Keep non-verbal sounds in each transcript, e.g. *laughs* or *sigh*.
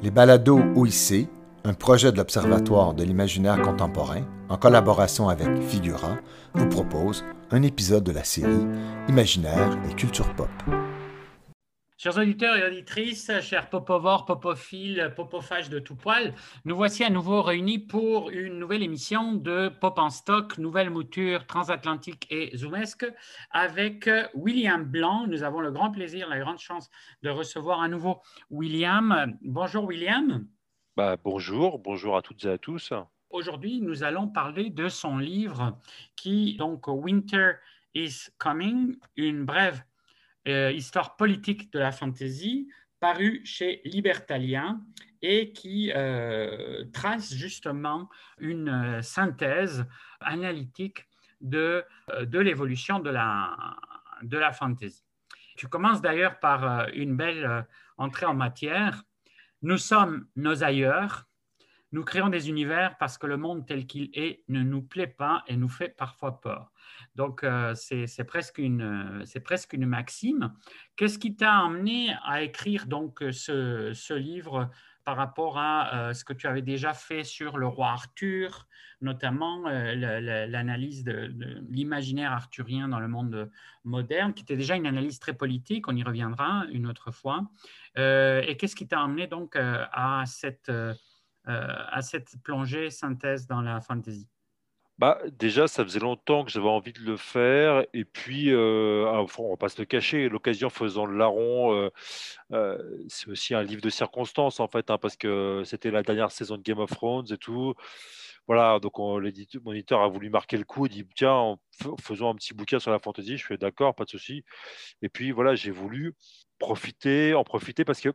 Les balados OIC, un projet de l'Observatoire de l'imaginaire contemporain, en collaboration avec Figura, vous propose un épisode de la série Imaginaire et culture pop. Chers auditeurs et auditrices, chers popovores, popophiles, popophages de tout poil, nous voici à nouveau réunis pour une nouvelle émission de Pop en stock, nouvelle mouture transatlantique et zoomesque avec William Blanc. Nous avons le grand plaisir, la grande chance de recevoir à nouveau William. Bonjour William. Bah, bonjour, bonjour à toutes et à tous. Aujourd'hui, nous allons parler de son livre qui, donc, Winter is Coming, une brève euh, histoire politique de la fantaisie, paru chez Libertalien et qui euh, trace justement une euh, synthèse analytique de, de l'évolution de la, de la fantaisie. Tu commences d'ailleurs par une belle entrée en matière. Nous sommes nos ailleurs, nous créons des univers parce que le monde tel qu'il est ne nous plaît pas et nous fait parfois peur. Donc, euh, c'est presque, une, presque une maxime. Qu'est-ce qui t'a amené à écrire donc ce, ce livre par rapport à euh, ce que tu avais déjà fait sur le roi Arthur, notamment euh, l'analyse de, l'imaginaire arthurien dans le monde moderne, qui était déjà une analyse très politique, on y reviendra une autre fois. et qu'est-ce qui t'a amené donc à cette à cette plongée synthèse dans la fantasy? Bah, déjà, ça faisait longtemps que j'avais envie de le faire. Et puis, euh, ah, on va pas se le cacher, l'occasion faisant le larron, euh, euh, c'est aussi un livre de circonstances, en fait, hein, parce que c'était la dernière saison de Game of Thrones et tout. Voilà, donc mon éditeur a voulu marquer le coup, il dit tiens, faisons un petit bouquin sur la fantasy. Je suis d'accord, pas de souci. Et puis voilà, j'ai voulu profiter, en profiter parce que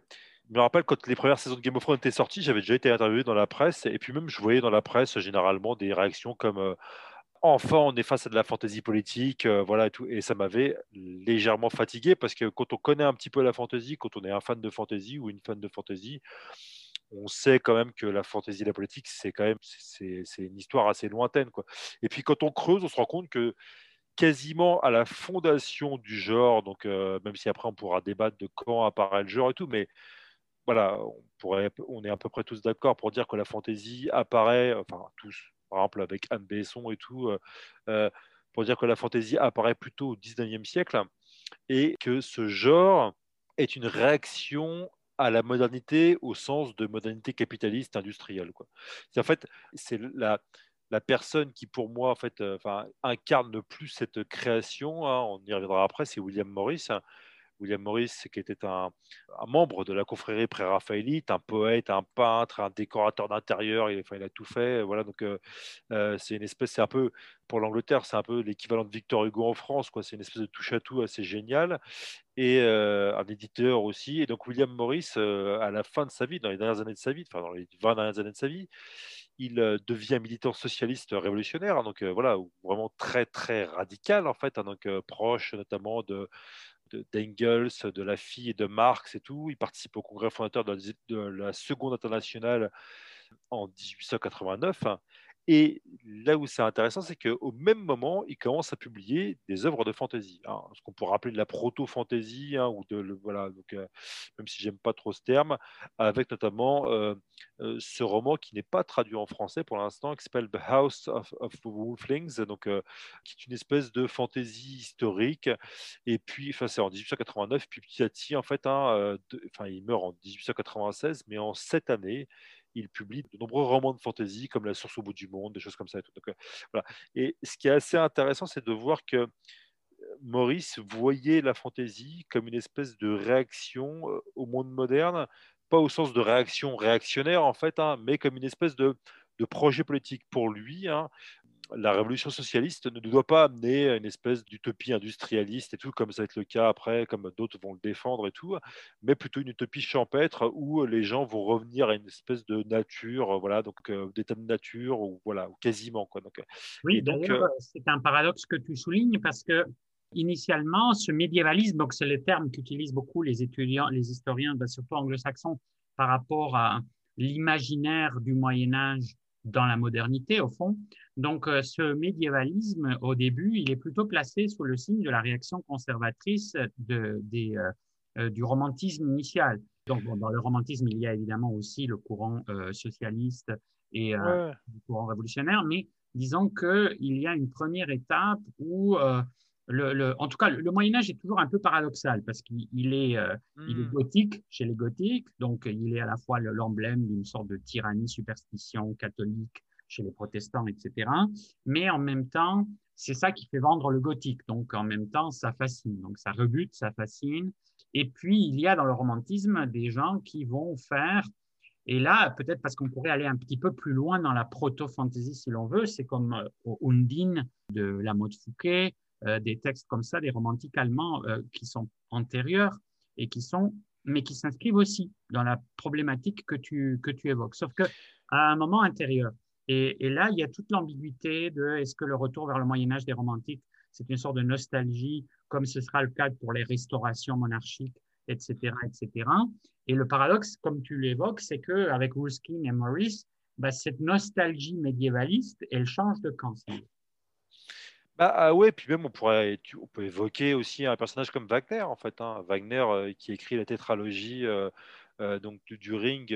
je me rappelle quand les premières saisons de Game of Thrones étaient sorties, j'avais déjà été interviewé dans la presse, et puis même je voyais dans la presse généralement des réactions comme euh, enfin on est face à de la fantaisie politique, euh, voilà et tout, et ça m'avait légèrement fatigué parce que quand on connaît un petit peu la fantaisie, quand on est un fan de fantaisie ou une fan de fantaisie, on sait quand même que la fantaisie et la politique, c'est quand même c'est, une histoire assez lointaine, quoi. Et puis quand on creuse, on se rend compte que quasiment à la fondation du genre, donc euh, même si après on pourra débattre de quand apparaît le genre et tout, mais voilà, on, est à peu près tous d'accord pour dire que la fantaisie apparaît, enfin tous, par exemple avec Anne Besson et tout, euh, euh, pour dire que la fantaisie apparaît plutôt au 19e siècle et que ce genre est une réaction à la modernité au sens de modernité capitaliste industrielle. En fait, c'est la, personne qui, pour moi, en fait, euh, incarne le plus cette création, hein, on y reviendra après, c'est William Morris, William Morris, qui était un, membre de la confrérie pré-raphaélite, un poète, un peintre, un décorateur d'intérieur, il, a tout fait. Voilà, donc euh, euh, c'est une espèce, c'est un peu pour l'Angleterre, c'est un peu l'équivalent de Victor Hugo en France. C'est une espèce de touche à tout assez génial et euh, un éditeur aussi. Et donc William Morris, à la fin de sa vie, dans les dernières années de sa vie, enfin dans les 20 dernières années de sa vie, il devient militant socialiste révolutionnaire, hein, donc voilà, vraiment très très radical en fait, hein, donc proche notamment de d'Engels, de, la fille de Marx et tout. Il participe au congrès fondateur de la, Seconde Internationale en 1889. Et là où c'est intéressant, c'est qu'au même moment, il commence à publier des œuvres de fantaisie, hein, ce qu'on pourrait appeler de la proto-fantaisie, hein, ou de voilà, donc, euh, même si j'aime pas trop ce terme, avec notamment euh, euh, ce roman qui n'est pas traduit en français pour l'instant, qui s'appelle The House of, Wolflings, donc qui est une espèce de fantaisie historique. Et puis, c'est en 1889, puis petit à petit, en fait, hein, il meurt en 1896, mais en cette année, il publie de nombreux romans de fantasy comme La source au bout du monde, des choses comme ça. Et, euh, ce qui est assez intéressant, c'est de voir que euh, Maurice voyait la fantaisie comme une espèce de réaction euh, au monde moderne, pas au sens de réaction réactionnaire en fait, hein, mais comme une espèce de, de projet politique pour lui. Hein, la révolution socialiste ne doit pas amener à une espèce d'utopie industrialiste et tout, comme ça va être le cas après, comme d'autres vont le défendre et tout, mais plutôt une utopie champêtre où les gens vont revenir à une espèce de nature, voilà, donc euh, d'état de nature, ou voilà, ou quasiment. Quoi. Donc, oui, donc euh, c'est un paradoxe que tu soulignes parce que initialement, ce médiévalisme, donc c'est le terme qu'utilisent beaucoup les étudiants, les historiens, ben, surtout anglo-saxons, par rapport à l'imaginaire du Moyen Âge dans la modernité, au fond. Donc, euh, ce médiévalisme, au début, il est plutôt placé sous le signe de la réaction conservatrice de, des, euh, euh, du romantisme initial. Donc, dans le romantisme, il y a évidemment aussi le courant socialiste et le courant révolutionnaire, mais disons qu'il y a une première étape où le, en tout cas, le Moyen Âge est toujours un peu paradoxal parce qu'il est, euh, il est hmm. gothique chez les gothiques, donc il est à la fois l'emblème d'une sorte de tyrannie, superstition catholique chez les protestants, etc. Mais en même temps, c'est ça qui fait vendre le gothique. Donc en même temps, ça fascine. Donc ça rebute, ça fascine. Et puis il y a dans le romantisme des gens qui vont faire et là, peut-être parce qu'on pourrait aller un petit peu plus loin dans la proto-fantasy si l'on veut, c'est comme euh, Undine de la Motte Fouquet, des textes comme ça, des romantiques allemands euh, qui sont antérieurs et qui sont, mais qui s'inscrivent aussi dans la problématique que tu, que tu évoques, sauf que à un moment intérieur. Et, et là, il y a toute l'ambiguïté de est-ce que le retour vers le Moyen Âge des romantiques, c'est une sorte de nostalgie, comme ce sera le cas pour les restaurations monarchiques, etc., etc. Et le paradoxe, comme tu l'évoques, c'est que avec Ruskin et Morris, bah, cette nostalgie médiévaliste, elle change de camp. Bah, ah ouais, puis même on pourrait, on peut évoquer aussi un personnage comme Wagner en fait, hein. Wagner euh, qui écrit la tétralogie euh, euh, donc du, Ring,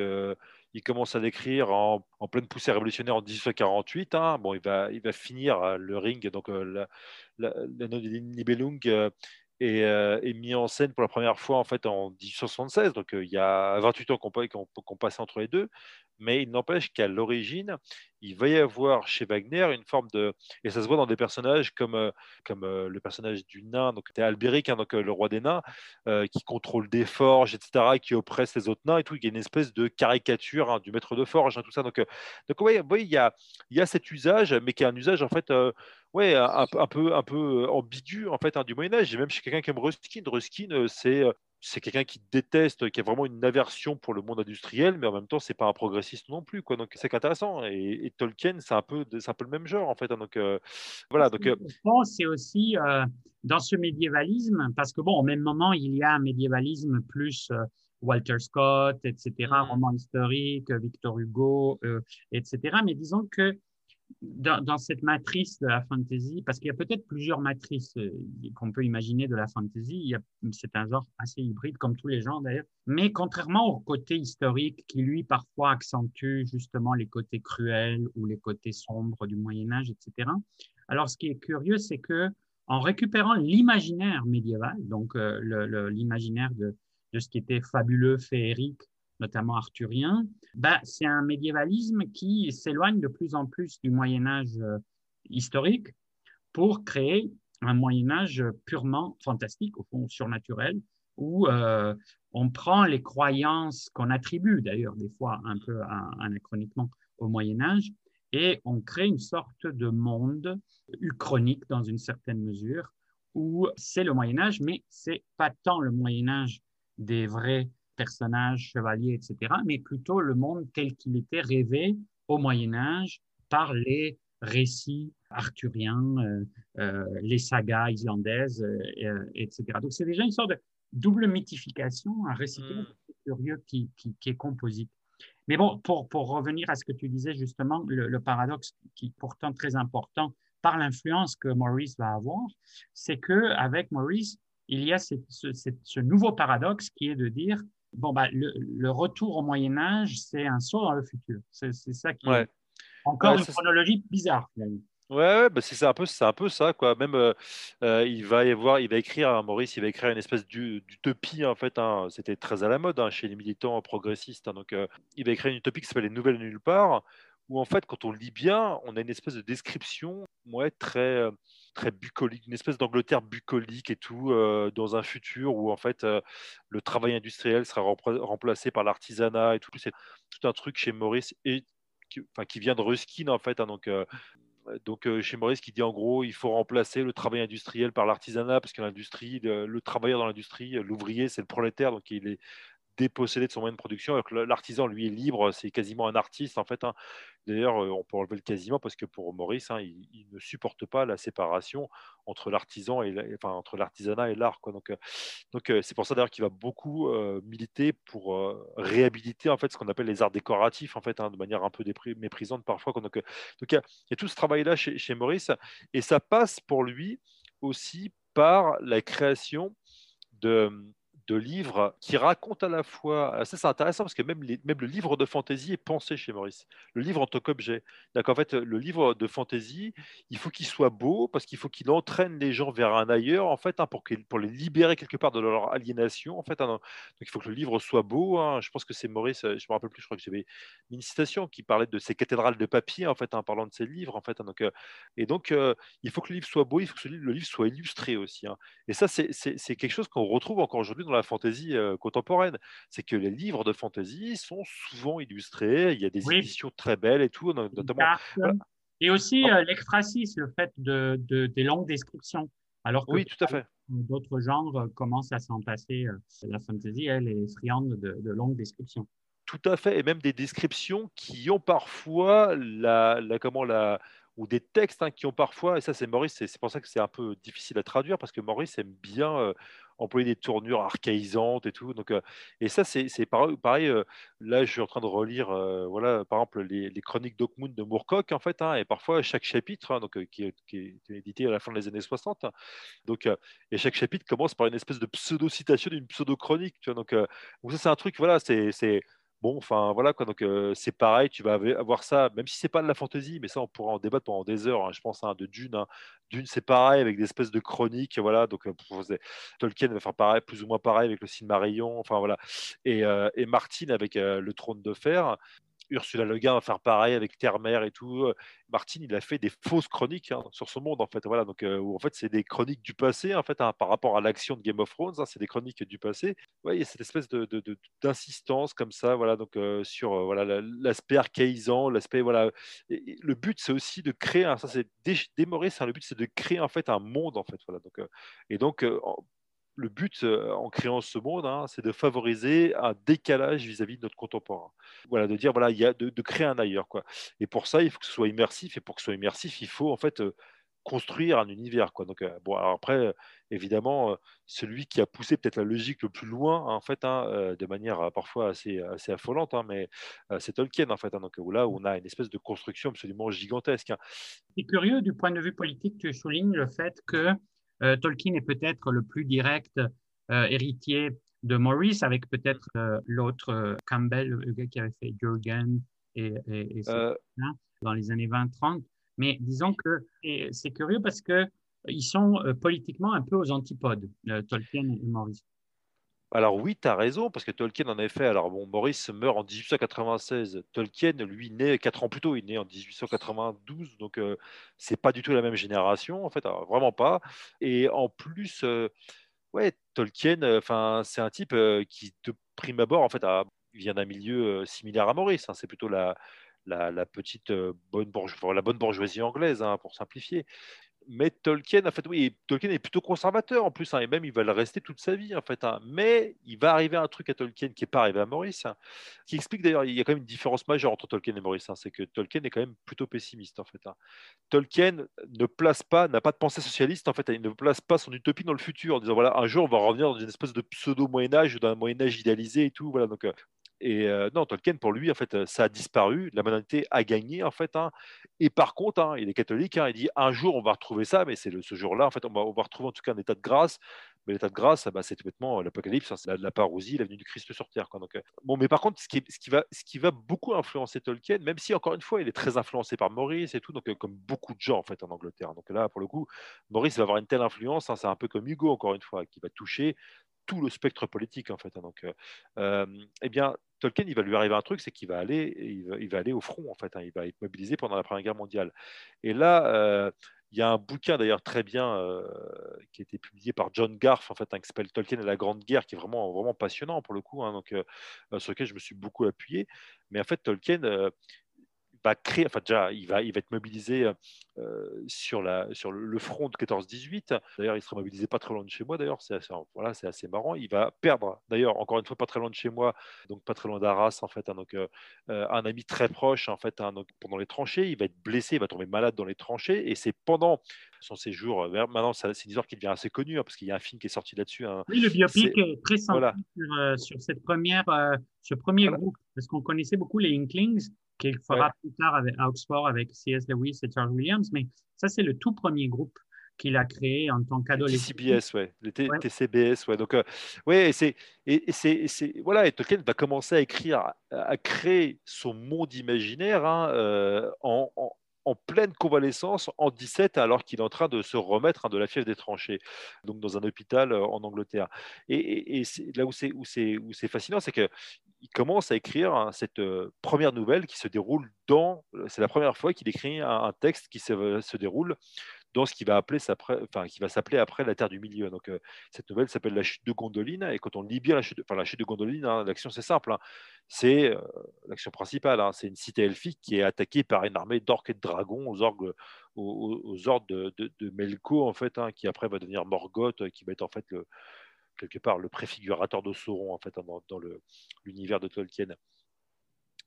il commence à l'écrire en, pleine poussée révolutionnaire en 1848. Hein. Bon, il va, il va finir le Ring, donc la, la, la Nibelung est, est, mis en scène pour la première fois en fait en 1876. Donc il y a 28 ans qu'on qu'on passe entre les deux mais il n'empêche qu'à l'origine, il va y avoir chez Wagner une forme de. Et ça se voit dans des personnages comme, euh, comme euh, le personnage du nain, donc Albéric, hein, donc, euh, le roi des nains, qui contrôle des forges, etc., qui oppresse les autres nains et tout. Il y a une espèce de caricature hein, du maître de forge, hein, tout ça. Donc, donc ouais, il, y a, il y a cet usage, mais qui est un usage, en fait, ouais, un, un, peu, un peu ambigu, en fait, du Moyen-Âge. Et même chez quelqu'un comme Ruskin, Ruskin, c'est c'est quelqu'un qui déteste, qui a vraiment une aversion pour le monde industriel, mais en même temps, c'est pas un progressiste non plus. Quoi. Donc, c'est intéressant. Et, Tolkien, c'est un, peu, un peu le même genre, en fait. Hein. Donc, euh, voilà. Donc, euh, c'est aussi euh, dans ce médiévalisme, parce que, bon, au même moment, il y a un médiévalisme plus Walter Scott, etc., mmh. roman historique, Victor Hugo, etc. Mais disons que dans, cette matrice de la fantasy, parce qu'il y a peut-être plusieurs matrices euh, qu'on peut imaginer de la fantasy, c'est un genre assez hybride, comme tous les genres d'ailleurs, mais contrairement au côté historique qui, lui, parfois accentue justement les côtés cruels ou les côtés sombres du Moyen Âge, etc. Alors, ce qui est curieux, c'est que en récupérant l'imaginaire médiéval, donc euh, l'imaginaire de, de ce qui était fabuleux, féerique, notamment arthurien, bah, c'est un médiévalisme qui s'éloigne de plus en plus du Moyen Âge euh, historique pour créer un Moyen Âge purement fantastique, au fond surnaturel, où euh, on prend les croyances qu'on attribue d'ailleurs des fois un peu anachroniquement au Moyen Âge et on crée une sorte de monde uchronique dans une certaine mesure où c'est le Moyen Âge, mais c'est pas tant le Moyen Âge des vrais personnages, chevaliers, etc., mais plutôt le monde tel qu'il était rêvé au Moyen Âge par les récits arthuriens, euh, euh, les sagas islandaises, euh, etc. Donc c'est déjà une sorte de double mythification, un récit hmm. curieux qui, qui, est composite. Mais bon, pour, pour, revenir à ce que tu disais justement, le, paradoxe qui est pourtant très important par l'influence que Maurice va avoir, c'est que avec Maurice, il y a ce, ce, nouveau paradoxe qui est de dire bon, bah, le, retour au Moyen Âge, c'est un saut dans le futur. C'est ça qui est encore une chronologie bizarre. Ouais, bah c'est un peu, c'est un peu ça quoi. Même euh, euh, il va y avoir, il va écrire, hein, Maurice, il va écrire une espèce d'utopie en fait. Hein. C'était très à la mode hein, chez les militants progressistes. donc, euh, il va écrire une utopie qui s'appelle Les Nouvelles Nulle part, où en fait, quand on lit bien, on a une espèce de description, ouais, très très bucolique, une espèce d'Angleterre bucolique et tout, euh, dans un futur où en fait euh, le travail industriel sera remplacé par l'artisanat et tout. C'est tout un truc chez Maurice et qui, qui vient de Ruskin en fait. Hein, donc euh, donc chez Maurice qui dit en gros il faut remplacer le travail industriel par l'artisanat parce que l'industrie, le, travailleur dans l'industrie, l'ouvrier c'est le prolétaire donc il est dépossédé de son moyen de production, l'artisan, lui, est libre, c'est quasiment un artiste, en fait. Hein. D'ailleurs, euh, on peut enlever le quasiment parce que pour Maurice, hein, il, ne supporte pas la séparation entre l'artisan et enfin, entre l'artisanat et l'art. Donc, euh, donc euh, c'est pour ça d'ailleurs qu'il va beaucoup militer pour réhabiliter en fait ce qu'on appelle les arts décoratifs, en fait, hein, de manière un peu méprisante parfois. Donc, donc il, y a, tout ce travail-là chez Maurice, et ça passe pour lui aussi par la création de de livres qui racontent à la fois. Ça, c'est intéressant parce que même, même le livre de fantaisie est pensé chez Maurice. Le livre en tant qu'objet. En fait, le livre de fantaisie, il faut qu'il soit beau parce qu'il faut qu'il entraîne les gens vers un ailleurs, en fait, hein, pour, pour les libérer quelque part de leur aliénation. En fait, hein. donc il faut que le livre soit beau. Hein. Je pense que c'est Maurice, je me rappelle plus, je crois que j'avais une citation qui parlait de ces cathédrales de papier, en fait, en parlant de ces livres. En fait, donc, euh, et donc, euh, il faut que le livre soit beau, il faut que le livre soit illustré aussi. Et ça, c'est quelque chose qu'on retrouve encore aujourd'hui dans la fantaisie euh, contemporaine. C'est que les livres de fantaisie sont souvent illustrés. Il y a des éditions très belles et tout, notamment. Et aussi euh, l'extracis, le fait de, des longues descriptions. Alors que oui, tout à fait. D'autres genres commencent à s'en passer. Euh, la fantasy, elle, est friande de, de, longues descriptions. Tout à fait, et même des descriptions qui ont parfois la, la comment la ou des textes hein, qui ont parfois, et ça c'est Maurice, c'est pour ça que c'est un peu difficile à traduire, parce que Maurice aime bien euh, employer des tournures archaïsantes et tout. Donc, euh, et ça c'est pareil, euh, là je suis en train de relire, voilà, par exemple, les, chroniques d'Ockmoon de Moorcock, en fait, hein, et parfois chaque chapitre, hein, donc, qui, est, édité à la fin des années 60, donc, et chaque chapitre commence par une espèce de pseudo-citation d'une pseudo-chronique. Donc, donc ça c'est un truc, voilà, c'est Bon, enfin voilà quoi. Donc c'est pareil, tu vas avoir ça, même si c'est pas de la fantaisie, mais ça on pourra en débattre pendant des heures. Hein, je pense hein, de Dune. Hein. Dune c'est pareil avec des espèces de chroniques, voilà. Donc Tolkien va faire pareil, plus ou moins pareil avec le Silmarillion, enfin voilà. Et, et Martin avec le Trône de Fer. Ursula Le Guin va faire pareil avec Terre-Mer et tout. Euh, Martin, il a fait des fausses chroniques hein, sur ce monde, en fait. Voilà, donc, euh, en fait, c'est des chroniques du passé, en fait, hein, par rapport à l'action de Game of Thrones. Hein, c'est des chroniques du passé. Ouais, il y a cette espèce de, d'insistance comme ça, voilà, donc euh, sur voilà l'aspect archaïsant, l'aspect voilà. le but, c'est aussi de créer. ça, c'est démoré. le but, c'est de créer en fait un monde, en fait. Voilà, donc et donc le but euh, en créant ce monde, hein, c'est de favoriser un décalage vis-à-vis de notre contemporain. Voilà, de dire voilà, il y a de, créer un ailleurs quoi. Et pour ça, il faut que ce soit immersif. Et pour que ce soit immersif, il faut en fait euh, construire un univers quoi. Donc euh, bon, après, évidemment, celui qui a poussé peut-être la logique le plus loin en fait, hein, de manière parfois assez assez affolante, hein, mais c'est Tolkien en fait. donc là où on a une espèce de construction absolument gigantesque. C'est curieux du point de vue politique, tu soulignes le fait que Tolkien est peut-être le plus direct euh, héritier de Maurice, avec peut-être euh, l'autre Campbell, le gars qui avait fait Jurgen et, et, dans les années 20-30. Mais disons que c'est curieux parce qu'ils sont politiquement un peu aux antipodes, Tolkien et Maurice. Alors oui, tu as raison, parce que Tolkien, en effet, alors bon, Maurice meurt en 1896, Tolkien, lui, naît quatre ans plus tôt, il naît en 1892, donc euh, c'est pas du tout la même génération, en fait, vraiment pas. Et en plus, euh, ouais, Tolkien, euh, c'est un type qui, de prime abord, en fait, vient d'un milieu similaire à Maurice, hein. c'est plutôt la, petite bonne, bourgeoisie, la bonne bourgeoisie anglaise, hein, pour simplifier mais Tolkien, en fait, oui, Tolkien est plutôt conservateur en plus, hein, et même il va le rester toute sa vie, en fait. Hein. mais il va arriver un truc à Tolkien qui n'est pas arrivé à Maurice, hein, qui explique d'ailleurs, il y a quand même une différence majeure entre Tolkien et Maurice, c'est que Tolkien est quand même plutôt pessimiste, en fait. Tolkien ne place pas, n'a pas de pensée socialiste, en fait, il ne place pas son utopie dans le futur, en disant, voilà, un jour on va revenir dans une espèce de pseudo-Moyen-Âge ou d'un Moyen-Âge idéalisé et tout, voilà, donc euh, et non, Tolkien, pour lui, en fait, ça a disparu. La modernité a gagné, en fait. Hein. Et par contre, hein, il est catholique. Hein, il dit un jour, on va retrouver ça, mais c'est ce jour-là, en fait, on va, retrouver en tout cas un état de grâce. Mais l'état de grâce, bah, c'est complètement l'Apocalypse, c'est la, la, parousie, la venue du Christ sur terre. Bon, mais par contre, ce qui, ce, qui va, ce qui va beaucoup influencer Tolkien, même si encore une fois, il est très influencé par Maurice et tout, donc comme beaucoup de gens en fait en Angleterre. Donc là, pour le coup, Maurice va avoir une telle influence. c'est un peu comme Hugo, encore une fois, qui va toucher tout le spectre politique en fait. Donc, eh bien, Tolkien, il va lui arriver un truc, c'est qu'il va aller, il va, aller au front en fait. Hein. il va être mobilisé pendant la Première Guerre mondiale. Et là, euh, il y a un bouquin d'ailleurs très bien euh, qui a été publié par John Garth en fait, hein, qui s'appelle Tolkien et la Grande Guerre, qui est vraiment vraiment passionnant pour le coup, hein, donc euh, sur lequel je me suis beaucoup appuyé. Mais en fait, Tolkien va créer, enfin déjà, il va, il va être mobilisé euh, sur, la, sur le front de 14-18. D'ailleurs, il sera mobilisé pas très loin de chez moi, d'ailleurs, c'est assez, voilà, c'est assez marrant. Il va perdre, d'ailleurs, encore une fois, pas très loin de chez moi, donc pas très loin d'Arras, en fait, hein, donc, euh, euh, un ami très proche, en fait, hein, donc, pendant les tranchées. Il va être blessé, il va tomber malade dans les tranchées, et c'est pendant son séjour. Maintenant, c'est une histoire qui devient assez connue, hein, parce qu'il y a un film qui est sorti là-dessus. Oui, le biopic est, très simple sur, sur, cette première, ce premier groupe, parce qu'on connaissait beaucoup les Inklings qu'il fera plus tard avec, à Oxford avec C.S. Lewis et Charles Williams, mais ça, c'est le tout premier groupe. qu'il a créé en tant qu'adolescent. TCBS, ouais. Le TCBS, ouais. Donc, euh, ouais, c'est, et, c'est, voilà, et Tolkien va commencer à écrire, à, créer son monde imaginaire hein, euh, en, en pleine convalescence en 17 alors qu'il est en train de se remettre hein, de la fièvre des tranchées, donc dans un hôpital euh, en Angleterre. Et, là où c'est, où c'est, où c'est fascinant, c'est qu'il commence à écrire hein, cette euh, première nouvelle qui se déroule dans... C'est la première fois qu'il écrit un, texte qui se, se déroule dans ce qui va, appeler enfin, qui va s'appeler après la Terre du Milieu. Donc, euh, cette nouvelle s'appelle La chute de Gondoline. Et quand on lit bien la chute, enfin, la chute de Gondoline, hein, l'action c'est simple. Hein. c'est euh, l'action principale. C'est une cité elfique qui est attaquée par une armée d'orques et de dragons aux, ordres de, de, Melko, en fait, qui après va devenir Morgoth, qui va être en fait le, quelque part le préfigurateur de Sauron en fait, dans, dans l'univers de Tolkien.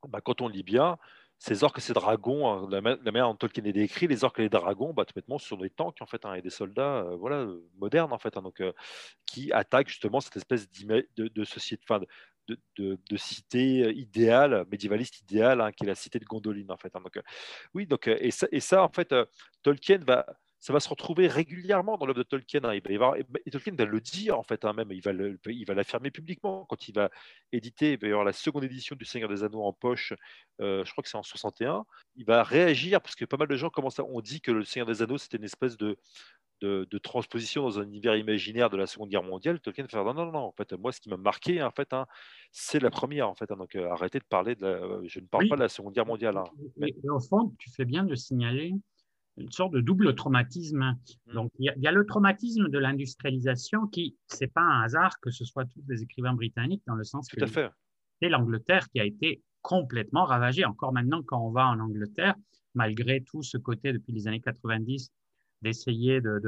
Bah, quand on lit bien, ces orques et ces dragons, hein, la, manière dont Tolkien est décrit, les orques et les dragons, bah, bêtement, ce sont des tanks en fait, hein, et des soldats euh, voilà, modernes en fait, hein, donc, euh, qui attaquent justement cette espèce de, société, de, de, de, cité idéale, médiévaliste idéale, qui est la cité de Gondoline en fait. donc, euh, oui, donc, et, ça, et ça, en fait, Tolkien va ça va se retrouver régulièrement dans l'œuvre de Tolkien. Hein. Il va et Tolkien va le dire, en fait, hein, même, il va, il va l'affirmer publiquement quand il va éditer, il va y avoir la seconde édition du Seigneur des Anneaux en poche, euh, je crois que c'est en 61. Il va réagir, parce que pas mal de gens commencent à, ont dit que le Seigneur des Anneaux, c'était une espèce de, de, transposition dans un univers imaginaire de la Seconde Guerre mondiale, Tolkien va faire non, non, non, en fait, moi, ce qui m'a marqué, en fait, hein, c'est la première, en fait. donc, euh, arrêtez de parler de la, je ne parle pas de la Seconde Guerre mondiale. Mais... au fond, tu fais bien de signaler une sorte de double traumatisme. Mm. Donc, il y, a le traumatisme de l'industrialisation qui, c'est pas un hasard que ce soit tous des écrivains britanniques, dans le sens que c'est l'Angleterre qui a été complètement ravagée. Encore maintenant, quand on va en Angleterre, malgré tout ce côté depuis les années 90 d'essayer de,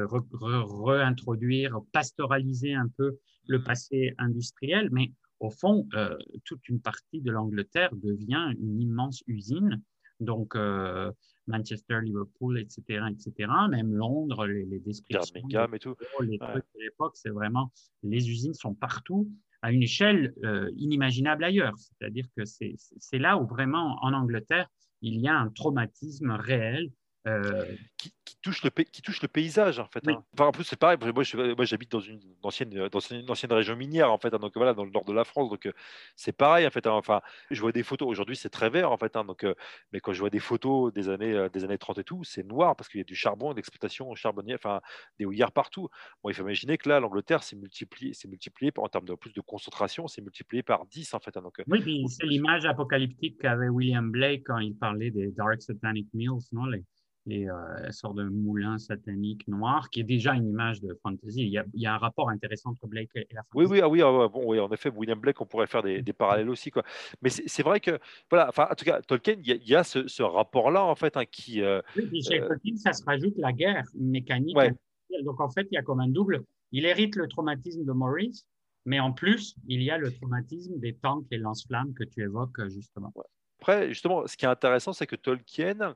réintroduire, pastoraliser un peu le mm. passé industriel, mais au fond, euh, toute une partie de l'Angleterre devient une immense usine. Donc, euh, Manchester, Liverpool, etc., etc. Même Londres, les, les descriptions, et tout. les trucs de l'époque, c'est vraiment les usines sont partout à une échelle euh, inimaginable ailleurs. C'est-à-dire que c'est là où vraiment en Angleterre il y a un traumatisme réel euh, qui, touche le, qui touche le paysage en fait. Hein. en plus c'est pareil, moi, moi j'habite dans une ancienne, dans une ancienne région minière en fait, hein, donc voilà dans le nord de la France, donc euh, c'est pareil en fait. Hein. enfin, je vois des photos aujourd'hui c'est très vert en fait, donc euh, mais quand je vois des photos des années des années 30 et tout, c'est noir parce qu'il y a du charbon, d'exploitation charbonnière, enfin des houillères partout. Bon, il faut imaginer que là l'Angleterre s'est multiplié, c'est multiplié en termes de plus de concentration, c'est multiplié par 10 en fait. donc, oui, c'est l'image apocalyptique qu'avait William Blake quand il parlait des Dark Satanic Mills, non les et euh, sort d'un moulin satanique noir, qui est déjà une image de fantasy. Il y a, il y a un rapport intéressant entre Blake et la fantasy. Oui, oui, ah oui, ah bon, oui, en effet, William Blake, on pourrait faire des, des parallèles aussi. Quoi. Mais c'est vrai que, voilà, enfin, en tout cas, Tolkien, il y a, ce, ce rapport-là, en fait, hein, qui. Euh, oui, puis chez euh, Tolkien, ça se rajoute la guerre mécanique. Donc, en fait, il y a comme un double. Il hérite le traumatisme de Maurice, mais en plus, il y a le traumatisme des tanks et lance-flammes que tu évoques, justement. Après, justement, ce qui est intéressant, c'est que Tolkien,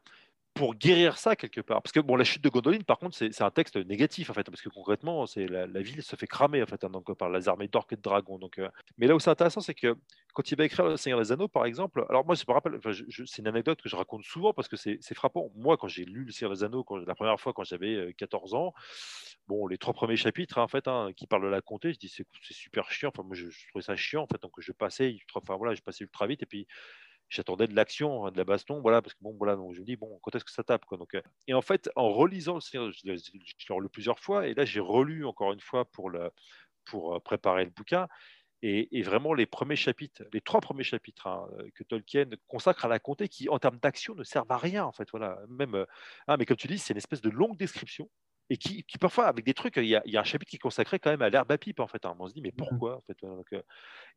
pour guérir ça quelque part. Parce que bon, la chute de Gondoline, par contre, c'est un texte négatif en fait, parce que concrètement, c'est la, ville se fait cramer en fait, hein, donc par les armées d'orques et de dragons. Donc, euh, mais là où c'est intéressant, c'est que quand il va écrire Le Seigneur des Anneaux, par exemple, alors moi, je me rappelle, c'est une anecdote que je raconte souvent parce que c'est frappant. Moi, quand j'ai lu Le Seigneur des Anneaux, quand, la première fois quand j'avais 14 euh, ans, bon, les trois premiers chapitres, hein, en fait, hein, qui parlent de la comté, je dis c'est super chiant. Enfin, moi, je, trouvais ça chiant, en fait, donc je passais, enfin voilà, je passais ultra vite et puis j'attendais de l'action, hein, de la baston, voilà, parce que bon, voilà, donc je me dis, bon, quand est-ce que ça tape, quoi. Donc, euh, et en fait, en relisant, je, je l'ai relu plusieurs fois, et là, j'ai relu encore une fois pour, le, pour euh, préparer le bouquin, et, vraiment les premiers chapitres, les trois premiers chapitres hein, que Tolkien consacre à la comté, qui en termes d'action ne servent à rien, en fait, voilà, même, euh, ah, mais comme tu dis, c'est une espèce de longue description, et qui, qui, parfois avec des trucs, il y, a, il y, a, un chapitre qui est consacré quand même à l'herbe à pipe en fait. Hein. On se dit mais mmh pourquoi en fait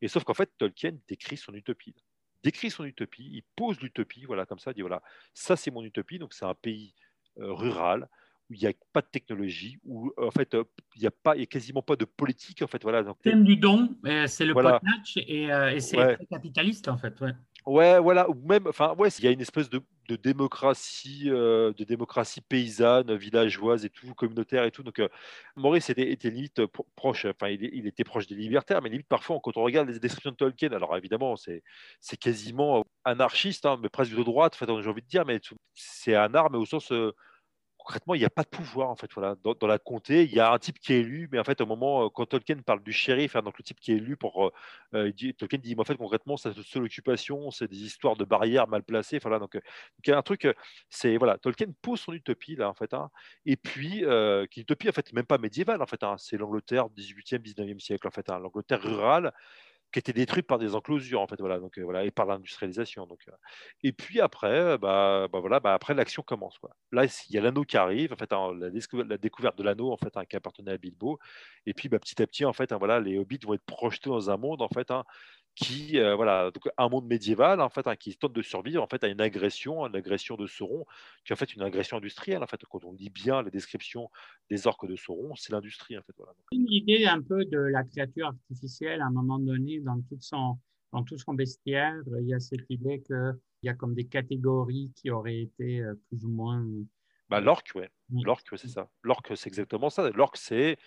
Et sauf qu'en fait Tolkien décrit son utopie décrit son utopie, il pose l'utopie, voilà, comme ça, il dit voilà, ça c'est mon utopie, donc c'est un pays euh, rural où il n'y a pas de technologie, où en fait euh, il n'y a pas, il y a quasiment pas de politique en fait, voilà. Donc, thème du don, c'est le voilà. et, euh, et c'est très capitaliste en fait, ouais. Ouais, voilà, ou même, enfin, ouais, il y a une espèce de, démocratie, euh, de démocratie paysanne, villageoise et tout, communautaire et tout. Donc, euh, Maurice était, limite proche, enfin, il, était proche des libertaires, mais limite parfois, quand on regarde les descriptions de Tolkien, alors évidemment, c'est, quasiment anarchiste, hein, mais presque de droite, en j'ai envie de dire, mais c'est un art, mais au sens euh, concrètement, il n'y a pas de pouvoir en fait. Voilà, dans, la comté, il y a un type qui est élu, mais en fait, au moment quand Tolkien parle du shérif, hein, donc le type qui est élu pour, Tolkien dit, mais en fait, concrètement, sa seule occupation, c'est des histoires de barrières mal placées. Voilà, donc, il y a un truc, c'est voilà, Tolkien pose son utopie là en fait, hein, et puis qui utopie en fait même pas médiévale en fait, hein, c'est l'Angleterre 18e, 19e siècle en fait, l'Angleterre rurale qui était détruite par des enclosures en fait voilà donc euh, voilà et par l'industrialisation donc euh. et puis après euh, bah, bah, voilà bah, après l'action commence quoi là il y a l'anneau qui arrive en fait hein, la, découverte de l'anneau en fait hein, qui appartenait à Bilbo et puis bah, petit à petit en fait hein, voilà les hobbits vont être projetés dans un monde en fait qui, euh, voilà, donc un monde médiéval en fait, hein, qui tente de survivre en fait à une agression, une agression de Sauron, qui est en fait une agression industrielle. En fait, quand on lit bien la description des orques de Sauron, c'est l'industrie en fait. Voilà. Une idée un peu de la créature artificielle à un moment donné dans tout son dans tout son bestiaire, il y a cette idée qu'il y a comme des catégories qui auraient été euh, plus ou moins. Bah, l'orque, ouais. L'orque, c'est ça. L'orque, c'est exactement ça. L'orque, c'est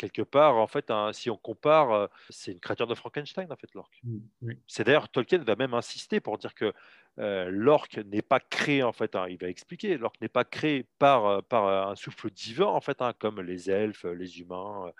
quelque part, en fait, si on compare, euh, c'est une créature de Frankenstein, en fait, l'orque. Mmh, c'est d'ailleurs, Tolkien va même insister pour dire que euh, l'orque n'est pas créé, en fait, hein, il va expliquer, l'orque n'est pas créé par, euh, par un souffle divin, en fait, hein, comme les elfes, les humains.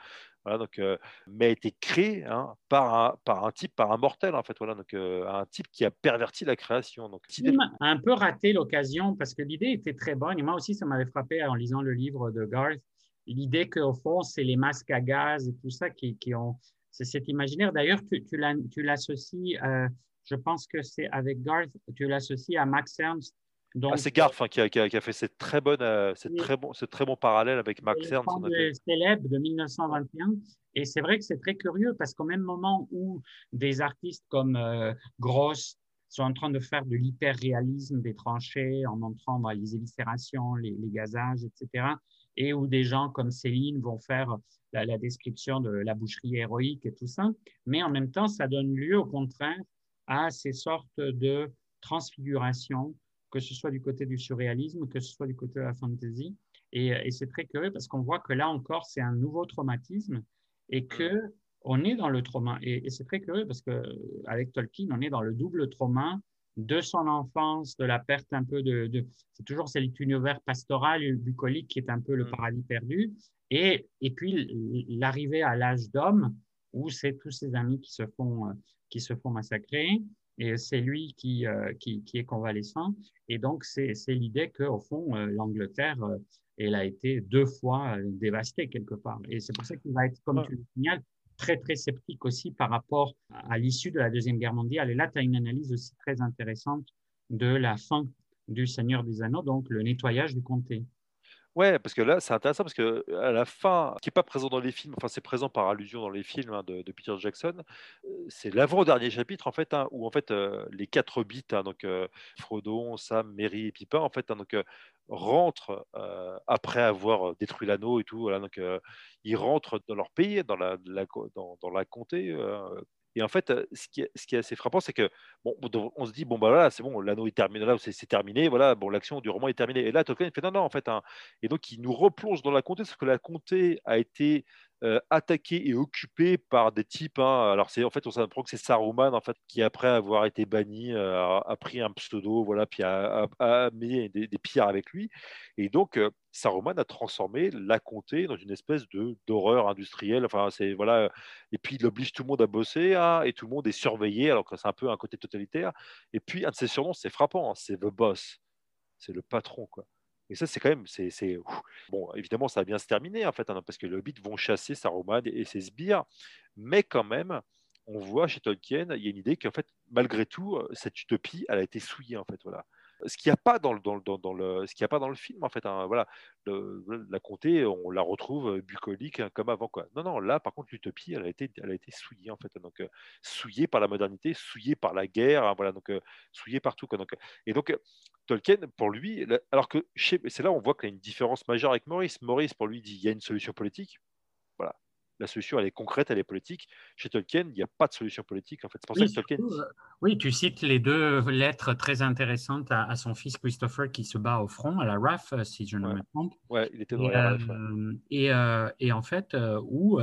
voilà, donc, mais a été créé hein, par, un, par un type, par un mortel, en fait, voilà, donc un type qui a perverti la création. Donc, il a un peu raté l'occasion parce que l'idée était très bonne et moi aussi, ça m'avait frappé en lisant le livre de Garth l'idée qu'au fond, c'est les masques à gaz et tout ça qui, qui ont. C'est cet imaginaire. D'ailleurs, tu, tu l'associes, euh, je pense que c'est avec Garth, tu l'associes à Max Ernst. Donc, ah, c'est Garth hein, qui, a, qui, a, fait cette très bonne, euh, très bon, ce très bon parallèle avec Max Ernst. C'est célèbre de 1921. Et c'est vrai que c'est très curieux parce qu'au même moment où des artistes comme euh, Gross sont en train de faire de l'hyper-réalisme des tranchées en montrant bah, les éviscérations, les, les, gazages, etc et où des gens comme Céline vont faire la, description de la boucherie héroïque et tout ça. Mais en même temps, ça donne lieu, au contraire, à ces sortes de transfigurations, que ce soit du côté du surréalisme, que ce soit du côté de la fantasy. Et, c'est très curieux parce qu'on voit que là encore, c'est un nouveau traumatisme et que on est dans le trauma. Et, et c'est très curieux parce que avec Tolkien, on est dans le double trauma de son enfance, de la perte un peu de, c'est toujours cet univers pastoral bucolique qui est un peu le mm. paradis perdu, et, et puis l'arrivée à l'âge d'homme où c'est tous ses amis qui se font euh, qui se font massacrer. Et c'est lui qui, euh, qui, qui est convalescent. Et donc c'est l'idée que au fond euh, l'Angleterre elle a été deux fois dévastée quelque part. Et c'est pour ça qu'il va être comme tu le signales très, très sceptique aussi par rapport à l'issue de la Deuxième Guerre mondiale. Et là, tu as une analyse aussi très intéressante de la fin du Seigneur des Anneaux, donc le nettoyage du comté. Ouais, parce que là, c'est intéressant parce que à la fin, qui n'est pas présent dans les films, enfin c'est présent par allusion dans les films hein, de, Peter Jackson, c'est l'avant-dernier chapitre en fait, hein, où en fait les quatre bits, hein, donc euh, Frodon, Sam, Merry et Pippin, en fait, donc rentrent après avoir détruit l'anneau et tout, donc ils rentrent dans leur pays, dans la, dans la comté et en fait, ce qui est, ce qui est assez frappant, c'est que bon, on se dit bon bah voilà, c'est bon, l'anneau est terminé, là c'est terminé, voilà, bon l'action du roman est terminée. Et là, Tolkien fait non non en fait, hein. et donc il nous replonge dans la comté, parce que la comté a été euh, attaqué et occupé par des types. Hein. Alors c'est en fait on s'apprend que c'est Saruman en fait qui après avoir été banni euh, a, pris un pseudo, voilà, puis a, mis des, pierres avec lui. Et donc euh, Saruman a transformé la comté dans une espèce de d'horreur industrielle. Enfin c'est voilà. Et puis il oblige tout le monde à bosser hein, et tout le monde est surveillé alors que c'est un peu un côté totalitaire. Et puis un de ses surnoms c'est frappant, hein, c'est the boss, c'est le patron quoi. Et ça, c'est quand même, c'est, bon, évidemment, ça va bien se terminer en fait, hein, parce que les hobbits vont chasser Saruman et ses sbires, mais quand même, on voit chez Tolkien, il y a une idée qu'en fait, malgré tout, euh, cette utopie, elle a été souillée en fait, voilà ce qu'il n'y a pas dans le, dans, dans, le, ce a pas dans le film en fait. Hein, voilà, la comté, on la retrouve euh, bucolique hein, comme avant quoi. Non non, là par contre l'utopie, elle a été, elle a été souillée en fait. Donc euh, souillée par la modernité, souillée par la guerre, hein, voilà donc euh, souillée partout et donc Tolkien pour lui, alors que c'est là on voit qu'il y a une différence majeure avec Maurice. Maurice pour lui dit il y a une solution politique. La solution, elle est concrète, elle est politique. Chez Tolkien, il n'y a pas de solution politique. En fait, c'est pour oui, ça que Tolkien. Euh, oui, tu cites les deux lettres très intéressantes à, son fils Christopher qui se bat au front, à la RAF, euh, si je ne me trompe. Oui, il était dans et, la RAF. Euh, et, en fait, où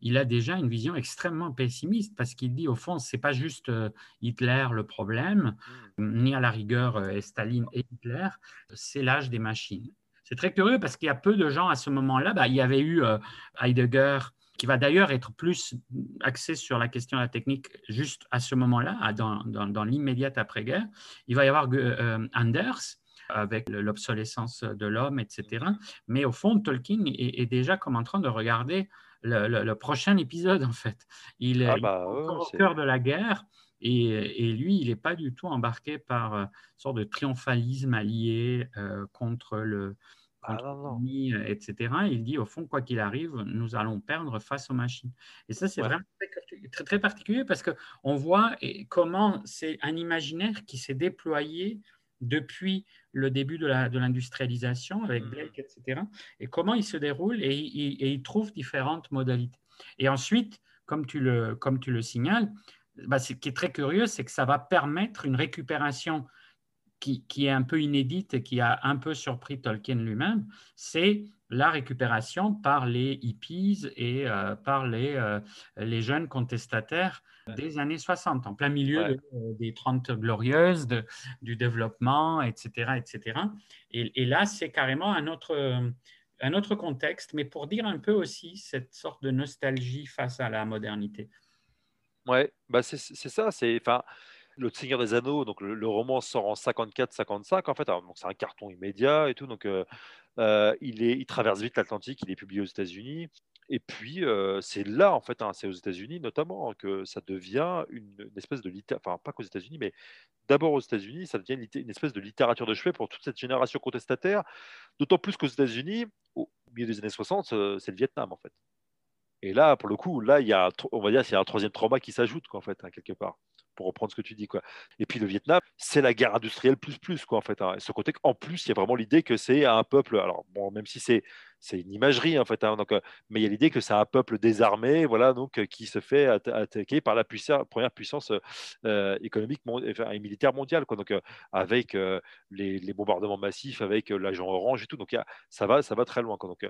il a déjà une vision extrêmement pessimiste parce qu'il dit, au fond, c'est pas juste Hitler le problème, hmm. ni à la rigueur Staline et Hitler, c'est l'âge des machines c'est très curieux parce qu'il y a peu de gens à ce moment-là. Bah, il y avait eu Heidegger, qui va d'ailleurs être plus axé sur la question de la technique juste à ce moment-là, dans, dans, l'immédiate après-guerre. Il va y avoir euh, Anders avec l'obsolescence de l'homme, etc. Mais au fond, Tolkien est, déjà comme en train de regarder le, prochain épisode, en fait. Il, ah bah, est au cœur de la guerre. Et, lui, il n'est pas du tout embarqué par une sorte de triomphalisme allié contre le, ah, etc. Il dit, au fond, quoi qu'il arrive, nous allons perdre face aux machines. Et ça, c'est vraiment très, très, particulier parce qu'on voit comment c'est un imaginaire qui s'est déployé depuis le début de l'industrialisation avec mmh. Blake, etc. Et comment il se déroule et, il trouve différentes modalités. Et ensuite, comme tu le, comme tu le signales, bah, ce qui est très curieux, c'est que ça va permettre une récupération qui, est un peu inédite et qui a un peu surpris Tolkien lui-même, c'est la récupération par les hippies et euh, par les, euh, les, jeunes contestataires des années 60, en plein milieu euh, des 30 glorieuses, du développement, etc. etc. Et, là, c'est carrément un autre, un autre contexte, mais pour dire un peu aussi cette sorte de nostalgie face à la modernité. Ouais, bah c'est ça, c'est... Enfin, le Seigneur des Anneaux, donc le, roman sort en 54-55 en fait, c'est un carton immédiat et tout, donc euh, euh, il, traverse vite l'Atlantique, il est publié aux États-Unis. Et puis, euh, c'est là, en fait, hein, c'est aux États-Unis notamment, que ça devient une, espèce de littérature, enfin, pas qu'aux États-Unis, mais d'abord aux États-Unis, ça devient une, espèce de littérature de chevet pour toute cette génération contestataire, d'autant plus qu'aux États-Unis, au milieu des années 60, c'est le Vietnam, en fait. Et là, pour le coup, là, il y a, on va dire, c'est un troisième trauma qui s'ajoute, en fait, hein, quelque part pour reprendre ce que tu dis. Quoi. Et puis le Vietnam, c'est la guerre industrielle plus plus, quoi, en fait. Hein. Ce côté en plus, il y a vraiment l'idée que c'est un peuple, alors bon, même si c'est c'est une imagerie en fait, hein, donc, euh, mais il y a l'idée que c'est un peuple désarmé, voilà, donc euh, qui se fait attaquer par la première puissance euh, économique et militaire mondiale, quoi. Donc avec les, bombardements massifs, avec l'agent orange et tout, donc ça va, ça va très loin, quoi. Donc,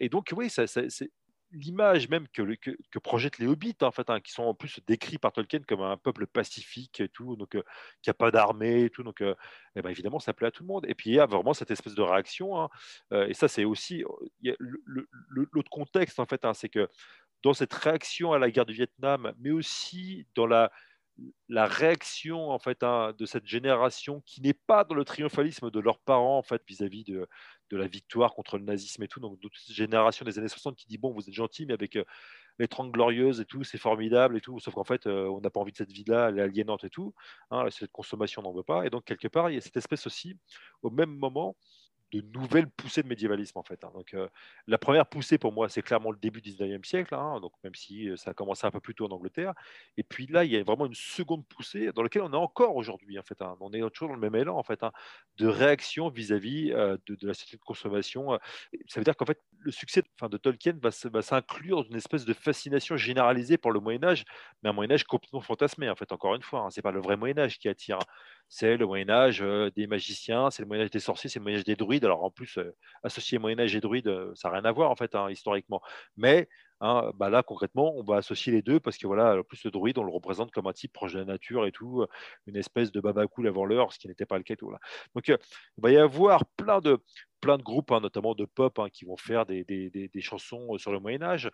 et donc oui, ça, c'est l'image même que, que, projettent les hobbits, en fait, hein, qui sont en plus décrits par Tolkien comme un peuple pacifique et tout, donc euh, qui n'a pas d'armée et tout, donc euh, eh ben, évidemment ça plaît à tout le monde. Et puis il y a vraiment cette espèce de réaction, hein, euh, et ça c'est aussi l'autre contexte en fait, hein, c'est que dans cette réaction à la guerre du Vietnam, mais aussi dans la la réaction en fait de cette génération qui n'est pas dans le triomphalisme de leurs parents en fait vis-à-vis de, de la victoire contre le nazisme et tout. Donc, toute cette génération des années 60 qui dit Bon, vous êtes gentil, mais avec euh, les 30 glorieuses et tout, c'est formidable et tout. Sauf qu'en fait, euh, on n'a pas envie de cette vie-là, elle est aliénante et tout. Hein, cette consommation, on n'en veut pas. Et donc, quelque part, il y a cette espèce aussi, au même moment, de nouvelles poussées de médiévalisme en fait. Hein. Donc euh, la première poussée pour moi c'est clairement le début du 19e siècle, hein, donc même si euh, ça a commencé un peu plus tôt en Angleterre. Et puis là il y a vraiment une seconde poussée dans laquelle on est encore aujourd'hui en fait. Hein. On est toujours dans le même élan en fait de réaction vis-à-vis euh, de, la société de consommation. Ça veut dire qu'en fait le succès de Tolkien va, s'inclure dans une espèce de fascination généralisée pour le Moyen Âge, mais un Moyen Âge complètement fantasmé en fait. Encore une fois, c'est pas le vrai Moyen Âge qui attire c'est le Moyen Âge euh, des magiciens, c'est le Moyen Âge des sorciers, c'est le Moyen Âge des druides. Alors en plus, euh, associer Moyen Âge et druides, euh, ça n'a rien à voir en fait hein, historiquement. Mais hein, bah là concrètement, on va associer les deux parce que voilà, en plus le druide, on le représente comme un type proche de la nature et tout, une espèce de babacool avant l'heure, ce qui n'était pas le cas tout là. Donc il va y avoir plein de plein de groupes, hein, notamment de pop, qui vont faire des, des, des, chansons sur le Moyen Âge,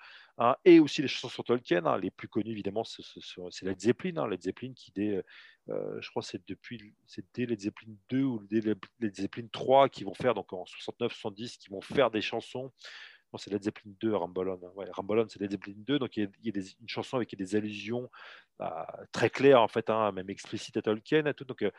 et aussi des chansons sur Tolkien. les plus connues, évidemment, c'est Led Zeppelin. Led Zeppelin qui, dès, euh, je crois c'est depuis c'est dès les Zeppelin 2 ou dès les Zeppelin 3 qui vont faire, donc en 69-70, qui vont faire des chansons. C'est Led Zeppelin 2, Rambolon. Ouais, Rambolon, c'est Led Zeppelin 2. Donc, il y a, une chanson avec des allusions bah, très claires, en fait, hein, même explicites à Tolkien. Et tout. Donc, euh,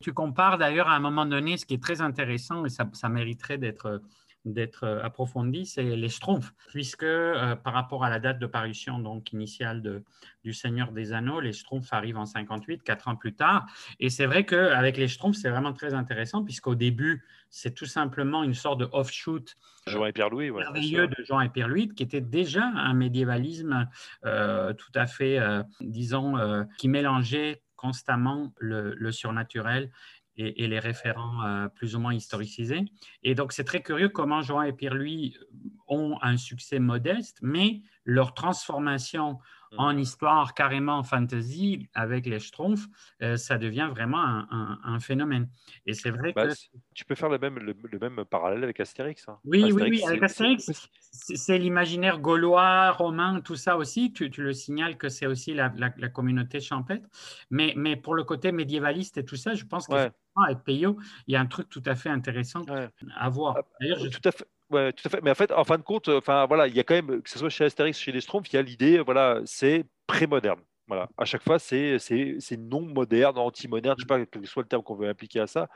Tu compares d'ailleurs à un moment donné, ce qui est très intéressant, et ça, ça mériterait d'être d'être euh, approfondie, c'est les Schtroumpfs, puisque euh, par rapport à la date de parution donc initiale de, du Seigneur des Anneaux, les Schtroumpfs arrivent en 58, quatre ans plus tard. Et c'est vrai qu'avec les Schtroumpfs, c'est vraiment très intéressant, puisqu'au début, c'est tout simplement une sorte de offshoot Jean et Pierre-Louis, merveilleux de Jean et Pierre-Louis, qui était déjà un médiévalisme euh, tout à fait, disons, qui mélangeait constamment le, le, surnaturel et, les référents euh, plus ou moins historicisés. Et donc, c'est très curieux comment Jean et Pierre-Louis ont un succès modeste, mais leur transformation. En histoire carrément fantasy avec les Schtroumpfs, euh, ça devient vraiment un, phénomène. Et c'est vrai bah, que. Tu peux faire le même, le, même parallèle avec Astérix. Hein. Oui, oui, oui, avec Astérix, c'est l'imaginaire gaulois, romain, tout ça aussi. Tu, le signales que c'est aussi la, communauté champêtre. Mais, mais pour le côté médiévaliste et tout ça, je pense que avec Peyo, il y a un truc tout à fait intéressant à voir. Ah, tout à fait. Mais en fait, en fin de compte, enfin voilà, il y a quand même, que ce soit chez Astérix, chez les Schtroumpfs, il y a l'idée, voilà, c'est pré-moderne. Voilà. À chaque fois, c'est non moderne, anti-moderne, je ne sais pas quel que soit le terme qu'on veut appliquer à ça.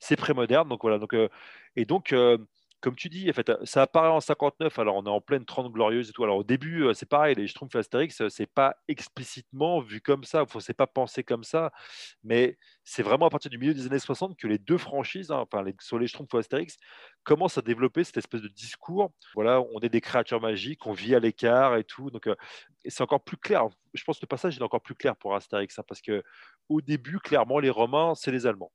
C'est pré-moderne. Donc voilà. Donc, euh, et donc, euh, comme tu dis, en fait, ça apparaît en 59, alors on est en pleine 30 glorieuse et tout. Alors au début, euh, c'est pareil, les Schtroumpfs et Astérix, euh, c'est pas explicitement vu comme ça, il ne pas penser comme ça, mais c'est vraiment à partir du milieu des années 60 que les deux franchises, hein, enfin les, soit les Schtroumpfs ou Astérix, commencent à développer cette espèce de discours. Voilà, on est des créatures magiques, on vit à l'écart et tout. Donc, euh, c'est encore plus clair. Je pense que le passage est encore plus clair pour Astérix, hein, parce que au début, clairement, les Romains, c'est les Allemands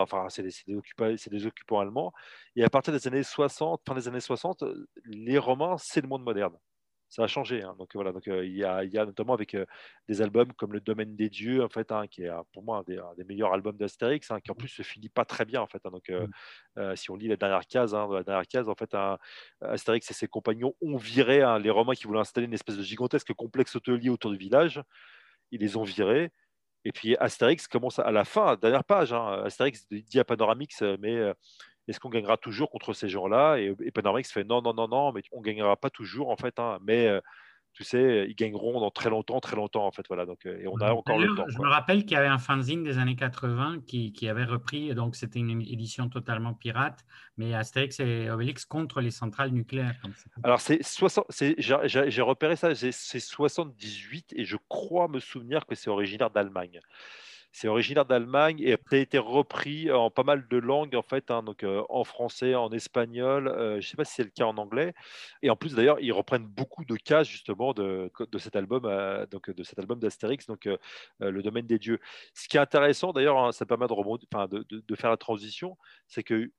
enfin, c'est des, occupants, des, occupants allemands. Et à partir des années 60, fin des années 60, les Romains, c'est le monde moderne. Ça a changé. Hein. Donc voilà, donc euh, il, y a, y, a, notamment avec euh, des albums comme Le Domaine des Dieux, en fait, hein, qui est pour moi un des, meilleurs albums d'Astérix, hein, qui en plus se finit pas très bien en fait. donc euh, mm. si on lit la dernière case, la dernière case, en fait, Astérix et ses compagnons ont viré les Romains qui voulaient installer une espèce de gigantesque complexe hôtelier autour du village. Ils les ont virés. Et puis Astérix commence à la fin, dernière page, hein, Astérix dit à Panoramix, euh, mais euh, est-ce qu'on gagnera toujours contre ces gens-là? Et, Panoramix fait non, non, non, non, mais on ne gagnera pas toujours en fait, hein, mais euh, tu sais, ils gagneront dans très longtemps, très longtemps, en fait. Voilà, donc, euh, et on a encore le temps. Je me rappelle qu'il y avait un fanzine des années 80 qui, qui avait repris, donc c'était une édition totalement pirate, mais Astérix et Obélix contre les centrales nucléaires. Alors, c'est 60, j'ai repéré ça, c'est 78, et je crois me souvenir que c'est originaire d'Allemagne. C'est originaire d'Allemagne et a été repris en pas mal de langues, en fait, hein, donc euh, en français, en espagnol, euh, je ne sais pas si c'est le cas en anglais. Et en plus, d'ailleurs, ils reprennent beaucoup de cases, justement, de, cet album, euh, donc, de cet album d'Astérix, donc Le domaine des dieux. Ce qui est intéressant, d'ailleurs, hein, ça permet de faire la transition, c'est que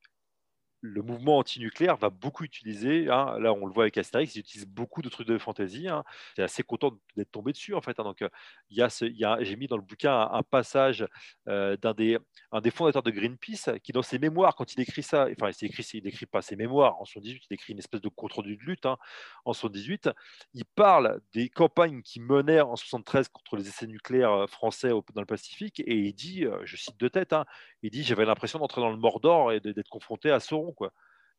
le mouvement anti-nucléaire va beaucoup utiliser, hein, là on le voit avec Astérix, il utilise beaucoup de trucs de fantasy. Hein. J'ai assez content d'être tombé dessus en fait. Hein. donc, euh, il y a, j'ai mis dans le bouquin un, passage euh, d'un des, fondateurs de Greenpeace qui, dans ses mémoires, quand il écrit ça, enfin il il n'écrit pas ses mémoires en 78, il écrit une espèce de contre-du de lutte en 78. Il parle des campagnes qui menèrent en 73 contre les essais nucléaires euh, français dans le Pacifique et il dit, je cite de tête, il dit j'avais l'impression d'entrer dans le Mordor et d'être confronté à Sauron.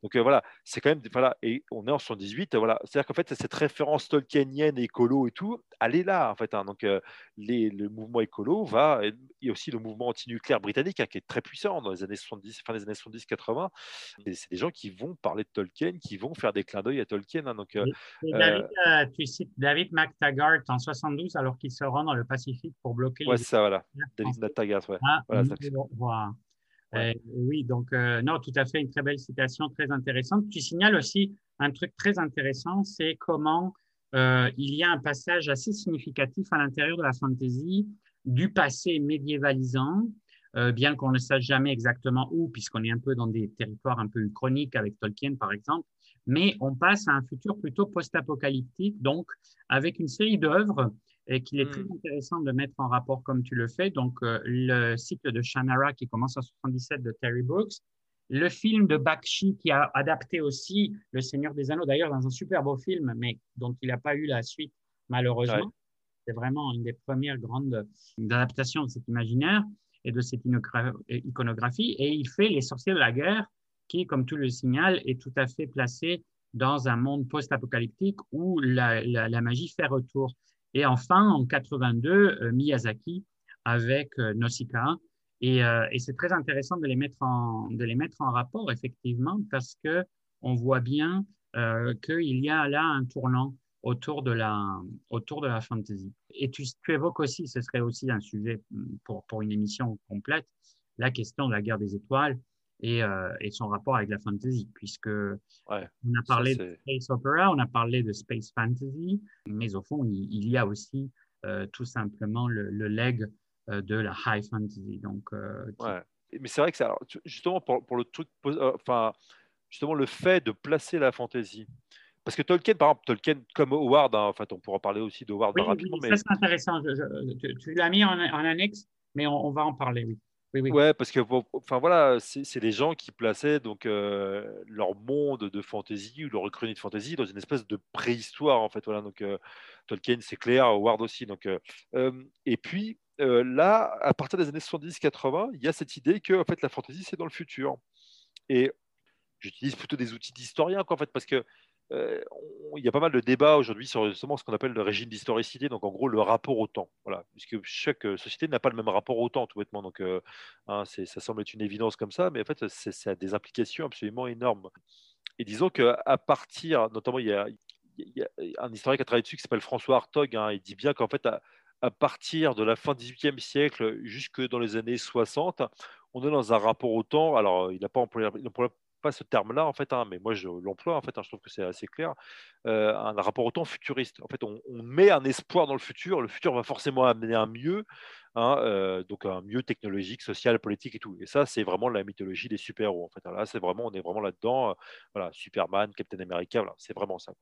Donc euh, voilà, c'est quand même voilà, et on est en 78, voilà, c'est-à-dire qu'en fait cette référence tolkienienne, écolo et tout, elle est là en fait. Hein. donc euh, les, le mouvement écolo va, il y a aussi le mouvement anti-nucléaire britannique hein, qui est très puissant dans les années 70, fin des années 70-80. C'est des gens qui vont parler de Tolkien, qui vont faire des clins d'œil à Tolkien. Hein. donc, euh, David, tu cites David McTaggart en 72 alors qu'il se rend dans le Pacifique pour bloquer. Ouais, c'est ça, voilà. David McTaggart, ouais. Ah, voilà, euh, oui, donc, euh, non, tout à fait, une très belle citation, très intéressante. Tu signales aussi un truc très intéressant, c'est comment euh, il y a un passage assez significatif à l'intérieur de la fantaisie du passé médiévalisant, bien qu'on ne sache jamais exactement où, puisqu'on est un peu dans des territoires un peu chroniques avec Tolkien, par exemple, mais on passe à un futur plutôt post-apocalyptique, donc avec une série d'œuvres et qu'il est très hmm. intéressant de mettre en rapport comme tu le fais. Donc, euh, le cycle de Shannara qui commence en 77 de Terry Brooks, le film de Bakshi qui a adapté aussi Le Seigneur des Anneaux, d'ailleurs dans un super beau film, mais dont il n'a pas eu la suite malheureusement. C'est vraiment une des premières grandes adaptations de cet imaginaire et de cette iconographie. Et il fait Les Sorciers de la guerre, qui, comme tu le signales, est tout à fait placé dans un monde post-apocalyptique où la, la, magie fait retour. Et enfin, en 82, euh, Miyazaki avec euh, Nausicaa. Euh, et, c'est très intéressant de les, mettre en, de les mettre en rapport, effectivement, parce que on voit bien qu'il y a là un tournant autour de la, autour de la fantasy. Et tu, tu, évoques aussi, ce serait aussi un sujet pour, pour une émission complète, la question de la guerre des étoiles et, et son rapport avec la fantasy, puisque on a parlé de space opera, on a parlé de space fantasy, mais au fond, il, y a aussi tout simplement le, le leg de la high fantasy. Donc, ouais. Mais c'est vrai que ça, justement pour, pour, le truc, enfin, justement le fait de placer la fantasy parce que Tolkien, par exemple, Tolkien comme Howard, hein, en fait, on pourra parler aussi d'Howard rapidement. Oui, ça c'est intéressant. tu, l'as mis en, annexe, mais on, va en parler, oui. Oui, Ouais, parce que enfin voilà, c'est des gens qui plaçaient donc euh, leur monde de fantasy ou leur chronique de fantasy dans une espèce de préhistoire en fait. Voilà, donc euh, Tolkien, c'est clair, Howard aussi. Donc, euh, et puis là, à partir des années 70-80, il y a cette idée que en fait la fantasy c'est dans le futur. Et j'utilise plutôt des outils d'historien en fait parce que il y a pas mal de débats aujourd'hui sur justement ce qu'on appelle le régime d'historicité, donc en gros le rapport au temps. Voilà, puisque chaque euh, société n'a pas le même rapport au temps, tout bêtement. Donc, euh, hein, ça semble être une évidence comme ça, mais en fait, ça a des implications absolument énormes. Et disons qu'à partir, notamment, il y, a, un historien qui a travaillé dessus qui s'appelle François Hartog, hein, il dit bien qu'en fait, à, partir de la fin du XVIIIe siècle jusque dans les années 60, on est dans un rapport au temps. Alors, il n'a pas employé, pas ce terme-là, en fait, hein, mais moi je l'emploie, en fait, hein, je trouve que c'est assez clair, euh, un rapport au temps futuriste. En fait, on, met un espoir dans le futur, le futur va forcément amener un mieux, hein, euh, donc un mieux technologique, social, politique et tout. Et ça, c'est vraiment la mythologie des super-héros, en fait. Là, c'est vraiment, on est vraiment là-dedans, euh, voilà, Superman, Captain America, voilà, c'est vraiment ça.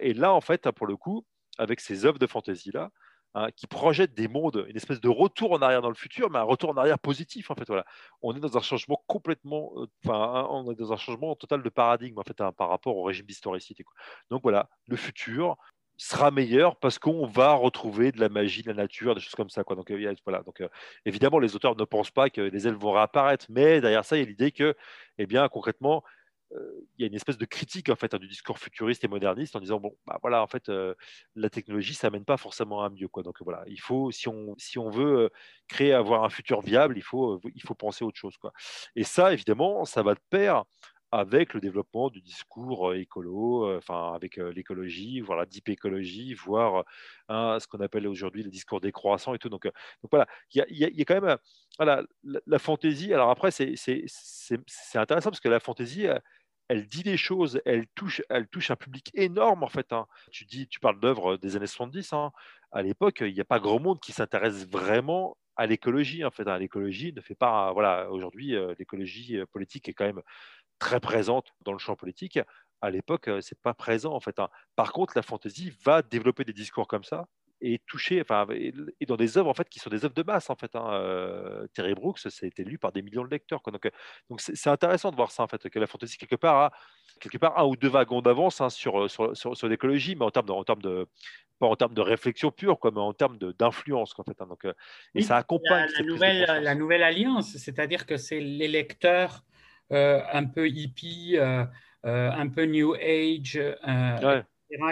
et là, en fait, pour le coup, avec ces œuvres de fantasy-là, Hein, qui projette des mondes, une espèce de retour en arrière dans le futur, mais un retour en arrière positif en fait. Voilà, on est dans un changement complètement, euh, enfin, on est dans un changement total de paradigme en fait hein, par rapport au régime d'historicité. Donc voilà, le futur sera meilleur parce qu'on va retrouver de la magie, de la nature, des choses comme ça. Quoi. Donc, euh, voilà. Donc, euh, évidemment, les auteurs ne pensent pas que les elfes vont réapparaître, mais derrière ça, il y a l'idée que, eh bien, concrètement, il y a une espèce de critique en fait hein, du discours futuriste et moderniste en disant bon bah voilà en fait euh, la technologie ça mène pas forcément à mieux quoi donc voilà il faut si on si on veut euh, créer avoir un futur viable il faut il faut penser autre chose quoi et ça évidemment ça va de pair avec le développement du discours écolo, enfin avec l'écologie, voire la deep écologie, voire ce qu'on appelle aujourd'hui le discours décroissant et tout. Donc, voilà, il y, y a, quand même voilà, la, la fantaisie. Alors après, c'est intéressant parce que la fantaisie, elle dit des choses, elle touche, elle touche un public énorme en fait. Hein. Tu dis, tu parles d'œuvres des années 70. Hein. À l'époque, il n'y a pas grand monde qui s'intéresse vraiment à l'écologie en fait. Hein. L'écologie ne fait pas, voilà, aujourd'hui, euh, l'écologie euh, politique est quand même très présente dans le champ politique. À l'époque, euh, c'est pas présent en fait. Par contre, la fantaisie va développer des discours comme ça et touché, enfin, et, dans des œuvres en fait qui sont des œuvres de masse en fait. Hein. Euh, Terry Brooks, ça a été lu par des millions de lecteurs. Donc, euh, donc c'est intéressant de voir ça en fait, que la fantasy quelque part a quelque part un ou deux wagons d'avance hein, sur, sur, sur, l'écologie, mais en termes de, en termes de pas en termes de réflexion pure, comme en termes d'influence en fait. Hein. Donc, euh, et ça accompagne la, nouvelle, la nouvelle alliance, c'est-à-dire que c'est les lecteurs un peu hippie, un peu new age, etc.,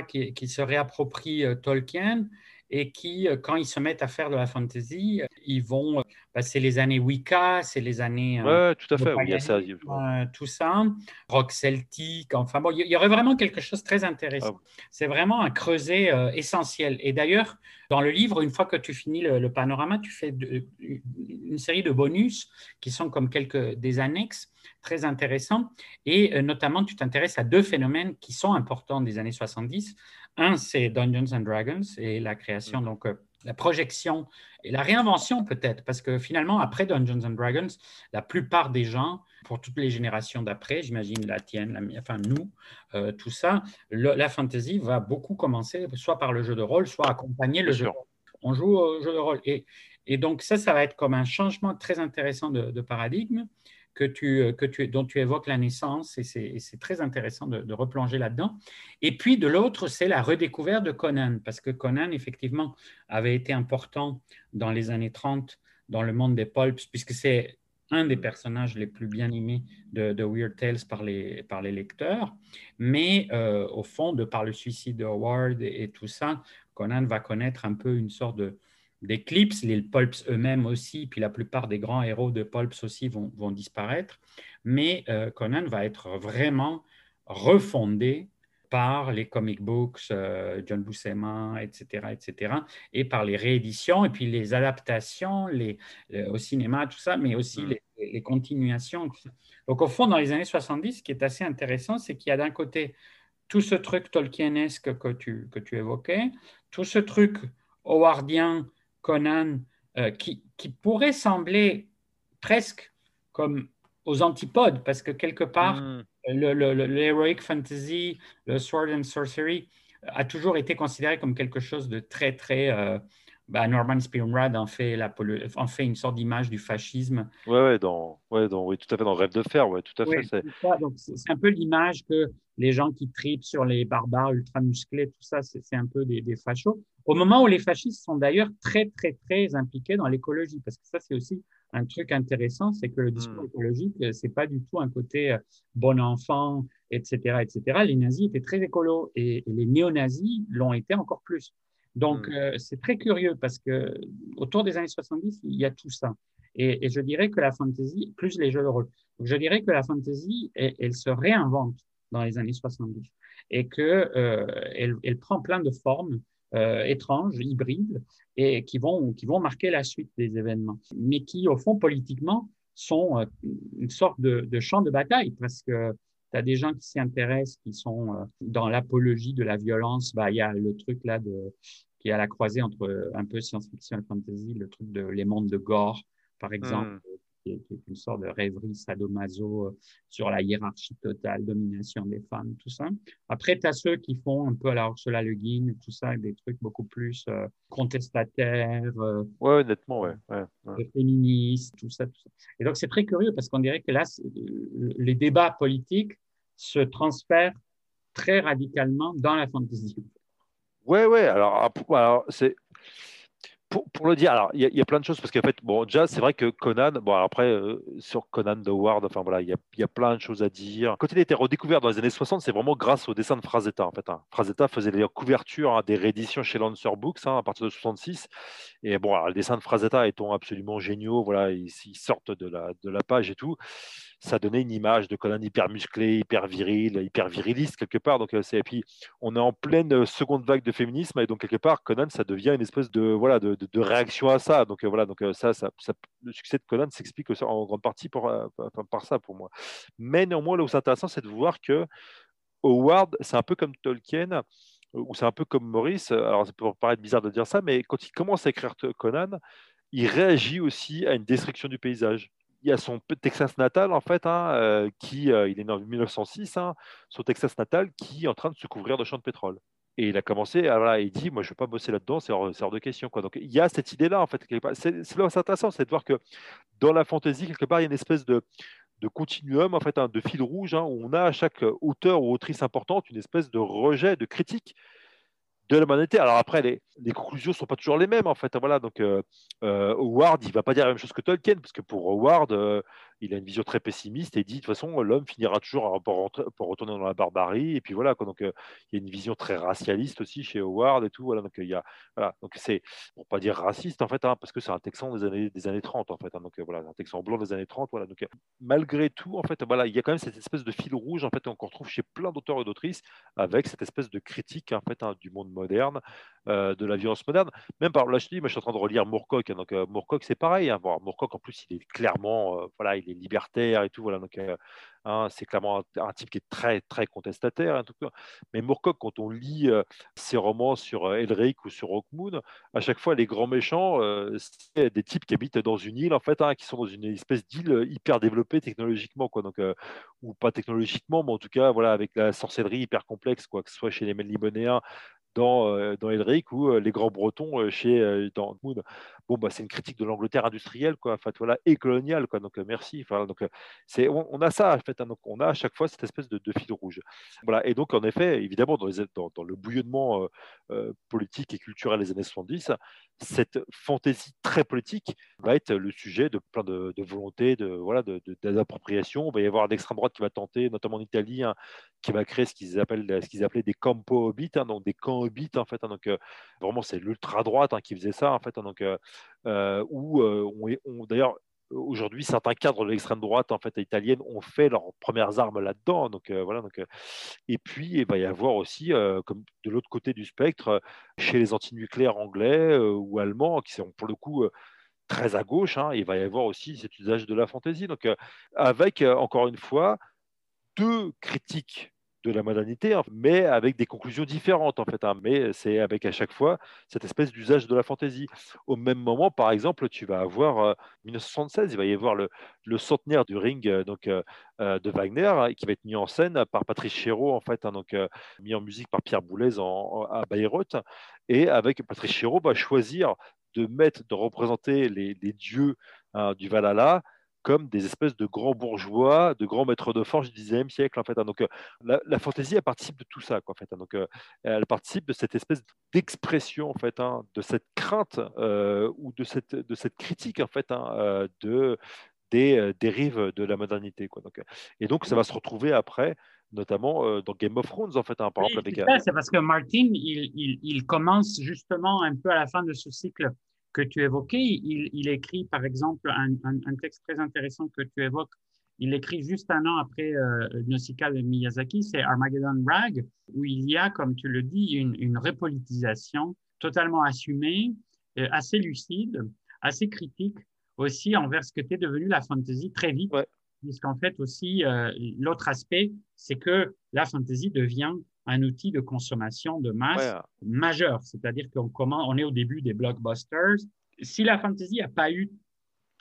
qui, qui, se réapproprient Tolkien et qui, euh, quand ils se mettent à faire de la fantasy, ils vont. Bah, c'est les années Wicca, c'est les années. Euh, ouais, tout à fait, oui, il y a ça. Euh, tout ça, rock celtique, enfin bon, il y aurait vraiment quelque chose de très intéressant. Ah c'est vraiment un creuset essentiel. Et d'ailleurs, dans le livre, une fois que tu finis le, panorama, tu fais une série de bonus qui sont comme quelques des annexes très intéressants. Et notamment, tu t'intéresses à deux phénomènes qui sont importants des années 70. Un, c'est Dungeons and Dragons et la création, donc euh, la projection et la réinvention peut-être, parce que finalement, après Dungeons and Dragons, la plupart des gens, pour toutes les générations d'après, j'imagine la tienne, la enfin nous, euh, tout ça, la fantasy va beaucoup commencer soit par le jeu de rôle, soit accompagner le jeu de rôle. On joue au jeu de rôle. Et, et donc ça, ça va être comme un changement très intéressant de paradigme que tu, euh, que tu, dont tu évoques la naissance, et c'est très intéressant de, replonger là-dedans. Et puis de l'autre, c'est la redécouverte de Conan, parce que Conan, effectivement, avait été important dans les années 30 dans le monde des pulps, puisque c'est un des personnages les plus bien aimés de, Weird Tales par les, par les lecteurs. Mais euh, au fond, de par le suicide de Howard et, tout ça, Conan va connaître un peu une sorte de, d'éclipse, les pulps eux-mêmes aussi, puis la plupart des grands héros de pulps aussi vont, disparaître. Mais euh, Conan va être vraiment refondé par les comic books, euh, John Buscema, etc., etc., et par les rééditions, et puis les adaptations les, au cinéma, tout ça, mais aussi mm. les, continuations. Donc, au fond, dans les années 70, ce qui est assez intéressant, c'est qu'il y a d'un côté tout ce truc tolkienesque que tu, que tu évoquais, tout ce truc howardien Conan, euh, qui, pourrait sembler presque comme aux antipodes, parce que quelque part, mm. l'heroic fantasy, le sword and sorcery a toujours été considéré comme quelque chose de très, très bah, Norman Spinrad en fait, la, en fait une sorte d'image du fascisme. Ouais, ouais, dans, ouais, dans, oui, tout à fait, dans Rêve de fer, ouais, tout à fait. C'est un peu l'image que les gens qui tripent sur les barbares ultra musclés, tout ça, c'est un peu des, des, fachos. Au moment où les fascistes sont d'ailleurs très, très, très impliqués dans l'écologie, parce que ça, c'est aussi un truc intéressant, c'est que le discours hmm. écologique, c'est pas du tout un côté euh, bon enfant, etc., etc. Les nazis étaient très écolos et, et les néo-nazis l'ont été encore plus. Donc, mm. euh, c'est très curieux parce que autour des années 70, il y a tout ça. Et, je dirais que la fantasy, plus les jeux de rôle, je dirais que la fantasy, elle, se réinvente dans les années 70 et que euh, elle, prend plein de formes euh, étranges, hybrides, et qui vont, qui vont marquer la suite des événements, mais qui, au fond, politiquement, sont une sorte de, de champ de bataille parce que tu as des gens qui s'y intéressent, qui sont dans l'apologie de la violence. Bah, il y a le truc là de qui est à la croisée entre un peu science-fiction et fantasy, le truc de Les mondes de Gore, par exemple, hmm. qui, est, une sorte de rêverie sadomaso euh, sur la hiérarchie totale, domination des femmes, tout ça. Après, tu as ceux qui font un peu à la Ursula Le Guin, tout ça, des trucs beaucoup plus euh, contestataires. Euh, ouais, honnêtement, ouais. ouais, Féministes, tout ça, tout ça. Et donc, c'est très curieux parce qu'on dirait que là, les débats politiques se transfèrent très radicalement dans la fantasy. Ouais, ouais. Alors, alors c'est pour, pour, le dire, alors il y, a plein de choses parce qu'en fait, bon, déjà c'est vrai que Conan, bon après euh, sur Conan the Ward, enfin voilà, il y a, y a, plein de choses à dire. Quand il a été redécouvert dans les années 60, c'est vraiment grâce au dessin de Frazetta en fait. Hein. Frazetta faisait les couvertures hein, des rééditions chez Lancer Books hein, à partir de 66. Et bon, alors, le dessin de Frazetta étant absolument géniaux, voilà, ils, ils, sortent de la, de la page et tout ça donnait une image de Conan hyper musclé, hyper viril, hyper viriliste quelque part. Donc, euh, et puis, on est en pleine euh, seconde vague de féminisme et donc quelque part, Conan, ça devient une espèce de voilà de, réaction à ça. Donc euh, voilà, donc ça, ça, le succès de Conan s'explique en grande partie pour, par ça pour moi. Mais néanmoins, là où c'est intéressant, c'est de voir que Howard, c'est un peu comme Tolkien ou c'est un peu comme Maurice. Alors, ça peut paraître bizarre de dire ça, mais quand il commence à écrire Conan, il réagit aussi à une destruction du paysage il y a son Texas natal, en fait, hein, euh, qui, euh, il est né en 1906, hein, son Texas natal qui est en train de se couvrir de champs de pétrole. Et il a commencé, à, voilà, il dit, moi, je ne veux pas bosser là-dedans, c'est hors, de question. Quoi. Donc, il y a cette idée-là, en fait. C'est là c'est intéressant, c'est de voir que dans la fantaisie, quelque part, il y a une espèce de, de continuum, en fait, hein, de fil rouge, où on a à chaque auteur ou autrice importante une espèce de rejet, de critique de la humanité. Alors après, les, conclusions ne sont pas toujours les mêmes, en fait. Voilà, donc euh, euh, Howard, il ne va pas dire la même chose que Tolkien, parce que pour Howard, euh, il a une vision très pessimiste et dit de toute façon l'homme finira toujours par, retourner dans la barbarie et puis voilà donc euh, il y a une vision très racialiste aussi chez Howard et tout voilà. Donc il y a voilà. Donc c'est pour pas dire raciste en fait hein, parce que c'est un Texan des années des années 30 en fait hein, donc euh, voilà un Texan blanc des années 30 voilà. Donc euh, malgré tout en fait voilà il y a quand même cette espèce de fil rouge en fait qu'on retrouve chez plein d'auteurs et d'autrices avec cette espèce de critique en fait hein, du monde moderne de la violence moderne. Même par là je dis moi je suis en train de relire Moorcock donc Moorcock c'est pareil Moorcock en plus il est clairement voilà il libertaire et tout. Voilà, donc, euh, hein, c'est clairement un, type qui est très, très contestataire. Hein, tout Mais Moorcock, quand on lit euh, ses romans sur euh, Elric ou sur Rockmoon, à chaque fois, les grands méchants, c'est des types qui habitent dans une île, en fait, hein, qui sont dans une espèce d'île hyper développée technologiquement, quoi. Donc, ou pas technologiquement, mais en tout cas, voilà, avec la sorcellerie hyper complexe, quoi, que ce soit chez les Libonéens dans, euh, dans Elric ou euh, les grands bretons euh, chez dans Moon. Bon, bah, c'est une critique de l'Angleterre industrielle, quoi, enfin, voilà, et coloniale, quoi. Donc, merci. Enfin, donc, c'est, on, a ça, en fait. Hein, donc, on a à chaque fois cette espèce de, fil rouge. Voilà. Et donc, en effet, évidemment, dans, le bouillonnement politique et culturel des années 70, cette fantaisie très politique va être le sujet de plein de, de volontés, de voilà, de, d'appropriation. Il va y avoir l'extrême droite qui va tenter, notamment en Italie, hein, qui va créer ce qu'ils appellent, ce qu'ils appelaient des campo hobbits, hein, donc des camps hobbits en fait. Hein, donc euh, vraiment, c'est l'ultra droite qui faisait ça en fait. donc euh, euh, où on, d'ailleurs aujourd'hui certains cadres de l'extrême droite en fait italienne ont fait leurs premières armes là-dedans donc voilà donc et puis il va y avoir aussi comme de l'autre côté du spectre chez les antinucléaires anglais ou allemands qui sont pour le coup très à gauche hein, il va y avoir aussi cet usage de la fantaisie donc avec encore une fois deux critiques de la modernité, hein, mais avec des conclusions différentes en fait. Hein. mais c'est avec à chaque fois cette espèce d'usage de la fantaisie. Au même moment, par exemple, tu vas avoir 1976, il va y avoir le, centenaire du ring donc de Wagner qui va être mis en scène par Patrice Chéreau en fait, donc mis en musique par Pierre Boulez à Bayreuth, et avec Patrice Chéreau va choisir de mettre, de représenter les, dieux du Valhalla comme des espèces de grands bourgeois, de grands maîtres de forge du XIXe siècle. En fait, hein. Donc, euh, la, fantaisie, elle participe de tout ça. Quoi, en fait, hein. Donc, euh, elle participe de cette espèce d'expression, en fait, hein, de cette crainte euh, ou de cette, de cette critique, en fait, de, des dérives de la modernité. Quoi. Donc, et donc, ça va se retrouver après notamment dans Game of Thrones, en fait, par exemple. C'est parce que Martin, il, il, il, commence justement un peu à la fin de ce cycle que tu évoquais. Il, écrit, par exemple, un, texte très intéressant que tu évoques. Il écrit juste un an après euh, Nausicaa de Miyazaki, c'est Armageddon Rag, où il y a, comme tu le dis, une, une repolitisation totalement assumée, euh, assez lucide, assez critique aussi envers ce que t'es devenu la fantasy très vite. Puisqu'en fait aussi, euh, l'autre aspect, c'est que la fantasy devient un outil de consommation de masse majeur. C'est-à-dire qu'on on est au début des blockbusters. Si la fantasy n'a pas eu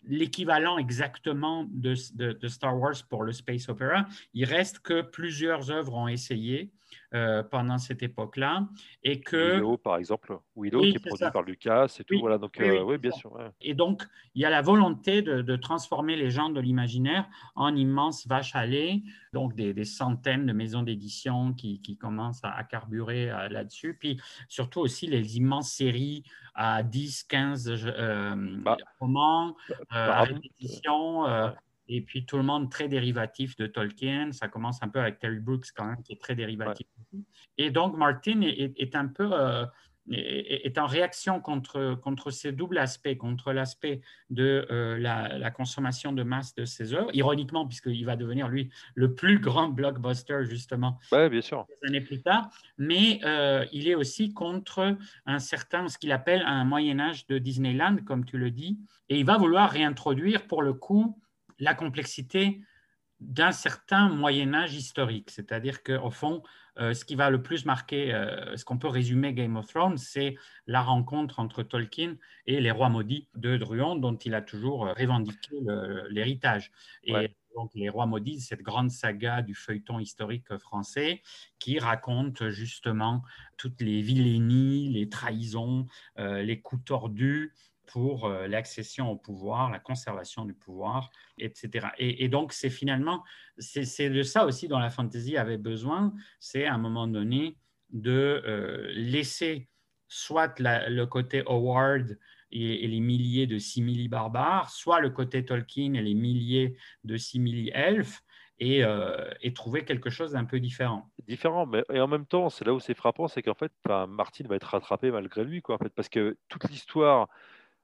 l'équivalent exactement de, de, Star Wars pour le space opera, il reste que plusieurs œuvres ont essayé euh, pendant cette époque-là. Et que... Willow, par exemple, Willow qui est produit par Lucas et tout. voilà, donc, oui, euh, bien sûr. Et donc, il y a la volonté de, transformer les gens de l'imaginaire en immenses vaches à lait, donc des, centaines de maisons d'édition qui, qui, commencent à, carburer euh, là-dessus. Puis surtout aussi les immenses séries à 10, 15 bah, romans, bah, à répétition. Et puis tout le monde très dérivatif de Tolkien. Ça commence un peu avec Terry Brooks quand même, qui est très dérivatif. Et donc Martin est, un peu euh, est, en réaction contre, contre ces doubles aspects, contre l'aspect de euh, la, consommation de masse de ses œuvres, ironiquement, puisqu'il va devenir lui le plus grand blockbuster justement ouais, bien sûr. des années plus tard, mais euh, il est aussi contre un certain, ce qu'il appelle un Moyen Âge de Disneyland, comme tu le dis, et il va vouloir réintroduire pour le coup la complexité d'un certain Moyen Âge historique. C'est-à-dire qu'au fond, euh, ce qui va le plus marquer, euh, ce qu'on peut résumer Game of Thrones, c'est la rencontre entre Tolkien et les rois maudits de Druon, dont il a toujours revendiqué l'héritage. Et donc, les rois maudits, cette grande saga du feuilleton historique français qui raconte justement toutes les vilainies, les trahisons, euh, les coups tordus pour euh, l'accession au pouvoir, la conservation du pouvoir, etc. Et, donc, c'est finalement, c'est de ça aussi dont la fantasy avait besoin, c'est à un moment donné de euh, laisser soit le côté Howard et, les milliers de simili-barbares, soit le côté Tolkien et les milliers de simili-elfes, et, euh, et, trouver quelque chose d'un peu différent. Différent, mais et en même temps, c'est là où c'est frappant, c'est qu'en fait, Martin va être rattrapé malgré lui, quoi, en fait, parce que toute l'histoire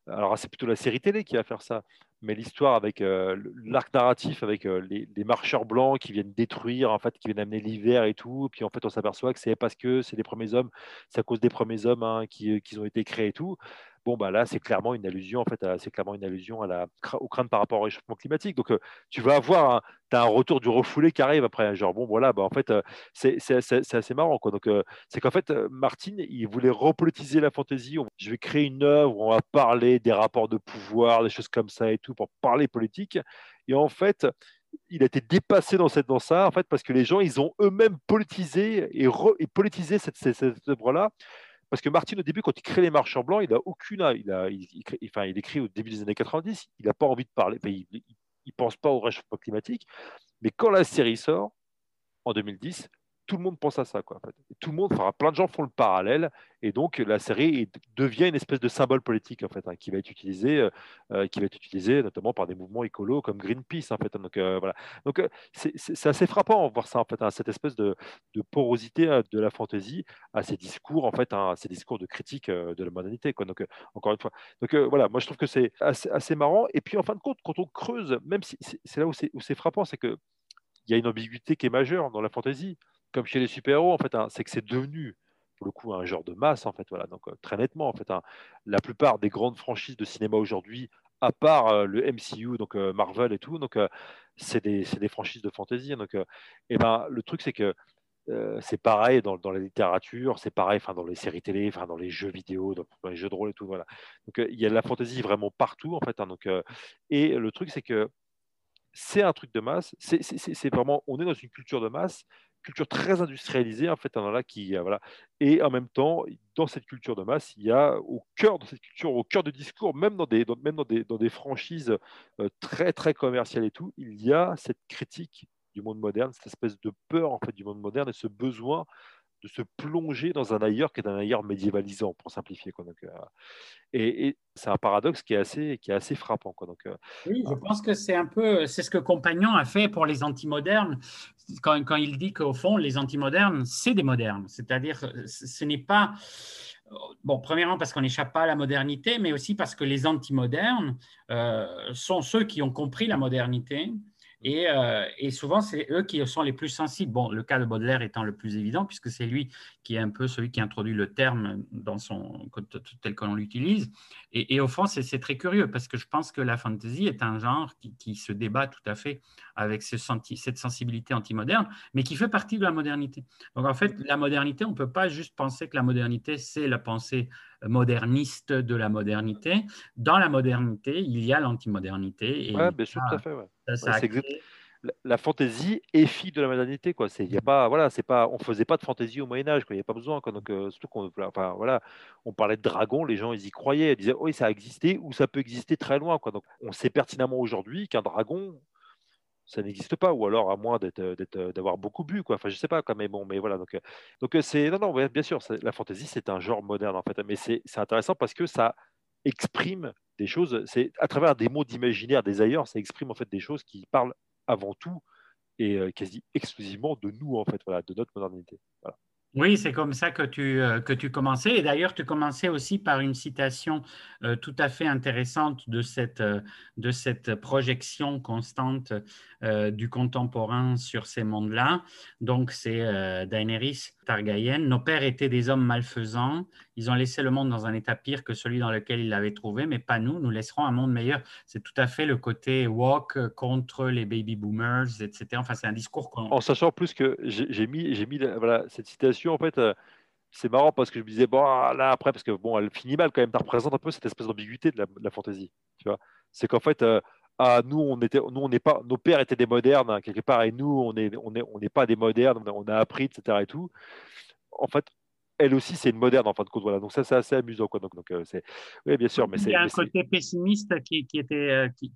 alors c'est plutôt la série télé qui va faire ça, mais l'histoire avec euh, l'arc narratif, avec euh, les, marcheurs blancs qui viennent détruire, en fait, qui viennent amener l'hiver et tout, puis en fait on s'aperçoit que c'est parce que c'est les premiers hommes, c'est à cause des premiers hommes hein, qui, qui, ont été créés et tout. Bon, bah là, c'est clairement une allusion, en fait, c'est clairement une allusion à la, aux craintes par rapport au réchauffement climatique. Donc, euh, tu vas avoir, tu as un retour du refoulé qui arrive après. Genre, bon, voilà, bah, en fait, euh, c'est assez marrant, quoi. Donc, euh, c'est qu'en fait, Martin, il voulait repolitiser la fantaisie. Je vais créer une œuvre où on va parler des rapports de pouvoir, des choses comme ça et tout, pour parler politique. Et en fait, il a été dépassé dans, cette, dans ça, en fait, parce que les gens, ils ont eux-mêmes politisé et, politisé cette, cette, cette œuvre-là parce que Martin, au début, quand il crée les marchands blancs, il a aucune. Il, a, enfin, il écrit au début des années 90, il n'a pas envie de parler, il ne pense pas au réchauffement climatique. Mais quand la série sort, en 2010, tout le monde pense à ça. Quoi, Tout le monde, enfin, plein de gens font le parallèle, et donc la série devient une espèce de symbole politique en fait, hein, qui va être utilisé, euh, euh, qui va être utilisé notamment par des mouvements écolos comme Greenpeace. En fait, hein. donc euh, voilà. Donc c'est assez frappant de voir ça en fait, hein, cette espèce de, porosité de la fantaisie à ces discours en fait, à ces discours de critique de la modernité. Quoi. Donc encore une fois, donc voilà, moi je trouve que c'est assez, assez, marrant. Et puis en fin de compte, quand on creuse, même si c'est là où c'est frappant, c'est que il y a une ambiguïté qui est majeure dans la fantaisie comme chez les super-héros, en fait, hein, c'est que c'est devenu pour le coup un genre de masse, en fait, voilà. Donc euh, très nettement, en fait, hein, la plupart des grandes franchises de cinéma aujourd'hui, à part euh, le MCU, donc euh, Marvel et tout, donc c'est des, des, franchises de fantasy. Donc, et ben, le truc, c'est que c'est pareil dans, la littérature, c'est pareil dans les séries télé, dans les jeux vidéo, dans, les jeux de rôle et tout. Voilà. Donc il y a de la fantaisie vraiment partout en fait. Hein, donc, et le truc c'est que c'est un truc de masse. C'est vraiment, on est dans une culture de masse, culture très industrialisée en fait. Là, qui voilà. Et en même temps, dans cette culture de masse, il y a au cœur de cette culture, au cœur du discours, même dans des, même dans des, dans des franchises très très commerciales et tout, il y a cette critique du monde moderne, cette espèce de peur en fait du monde moderne et ce besoin de se plonger dans un ailleurs qui est un ailleurs médiévalisant, pour simplifier. Quoi. Donc, euh, et, c'est un paradoxe qui est assez, qui est assez frappant. Quoi. Donc, euh, oui, je pense que c'est un peu, c'est ce que Compagnon a fait pour les antimodernes, quand, il dit qu'au fond, les antimodernes, c'est des modernes. C'est-à-dire, ce n'est pas. Premièrement parce qu'on n'échappe pas à la modernité, mais aussi parce que les antimodernes euh, sont ceux qui ont compris la modernité, euh, et, souvent, c'est eux qui sont les plus sensibles. Bon, le cas de Baudelaire étant le plus évident, puisque c'est lui qui est un peu celui qui introduit le terme dans son, tel que l'on l'utilise. Et, au fond, c'est très curieux, parce que je pense que la fantasy est un genre qui, se débat tout à fait avec ce cette sensibilité anti-moderne, mais qui fait partie de la modernité. Donc, en fait, la modernité, on ne peut pas juste penser que la modernité, c'est la pensée moderniste de la modernité. Dans la modernité, il y a l'antimodernité. Oui, bien sûr, tout à fait. Ouais. La, fantaisie est fille de la modernité. Quoi. C'est, y a pas, voilà, c'est pas, on ne faisait pas de fantaisie au Moyen-Âge. Il n'y a pas besoin. Quoi. Donc, euh, surtout qu'on, enfin, voilà, on parlait de dragons, les gens ils y croyaient. Ils disaient oui, ça a existé ou ça peut exister très loin. Quoi. Donc, on sait pertinemment aujourd'hui qu'un dragon, ça n'existe pas, ou alors à moins d'avoir beaucoup bu, quoi. Enfin, je sais pas, quand même, bon, mais voilà. Donc, donc c'est non, non, bien sûr, la fantaisie, c'est un genre moderne en fait, mais c'est intéressant parce que ça exprime des choses. C'est à travers des mots d'imaginaire, des ailleurs, ça exprime en fait des choses qui parlent avant tout et quasi exclusivement de nous en fait, voilà, de notre modernité. Oui, c'est comme ça que tu, euh, que tu commençais. Et d'ailleurs, tu commençais aussi par une citation euh, tout à fait intéressante de cette, euh, de cette projection constante du contemporain sur ces mondes-là. Donc, c'est Daenerys Targaryen. Nos pères étaient des hommes malfaisants. Ils ont laissé le monde dans un état pire que celui dans lequel ils l'avaient trouvé, mais pas nous. Nous laisserons un monde meilleur. C'est tout à fait le côté walk contre les baby boomers, etc. Enfin, c'est un discours En sachant plus que j'ai mis, j'ai mis voilà, cette citation en fait, euh, c'est marrant parce que je me disais, bon, ah, là, après, parce que bon, elle finit mal quand même, ça représente un peu cette espèce d'ambiguïté de la, fantaisie. Tu vois, c'est qu'en fait, euh, ah, nous, on était, nous, on n'est pas, nos pères étaient des modernes hein, quelque part, et nous, on n'est on est, on pas des modernes, on a, appris, etc. Et tout. En fait, elle aussi, c'est une moderne en fin de compte. Voilà. Donc ça, c'est assez amusant. Quoi. Donc, donc euh, c'est, oui, bien sûr, mais il y a un côté pessimiste qui, qui était, qui,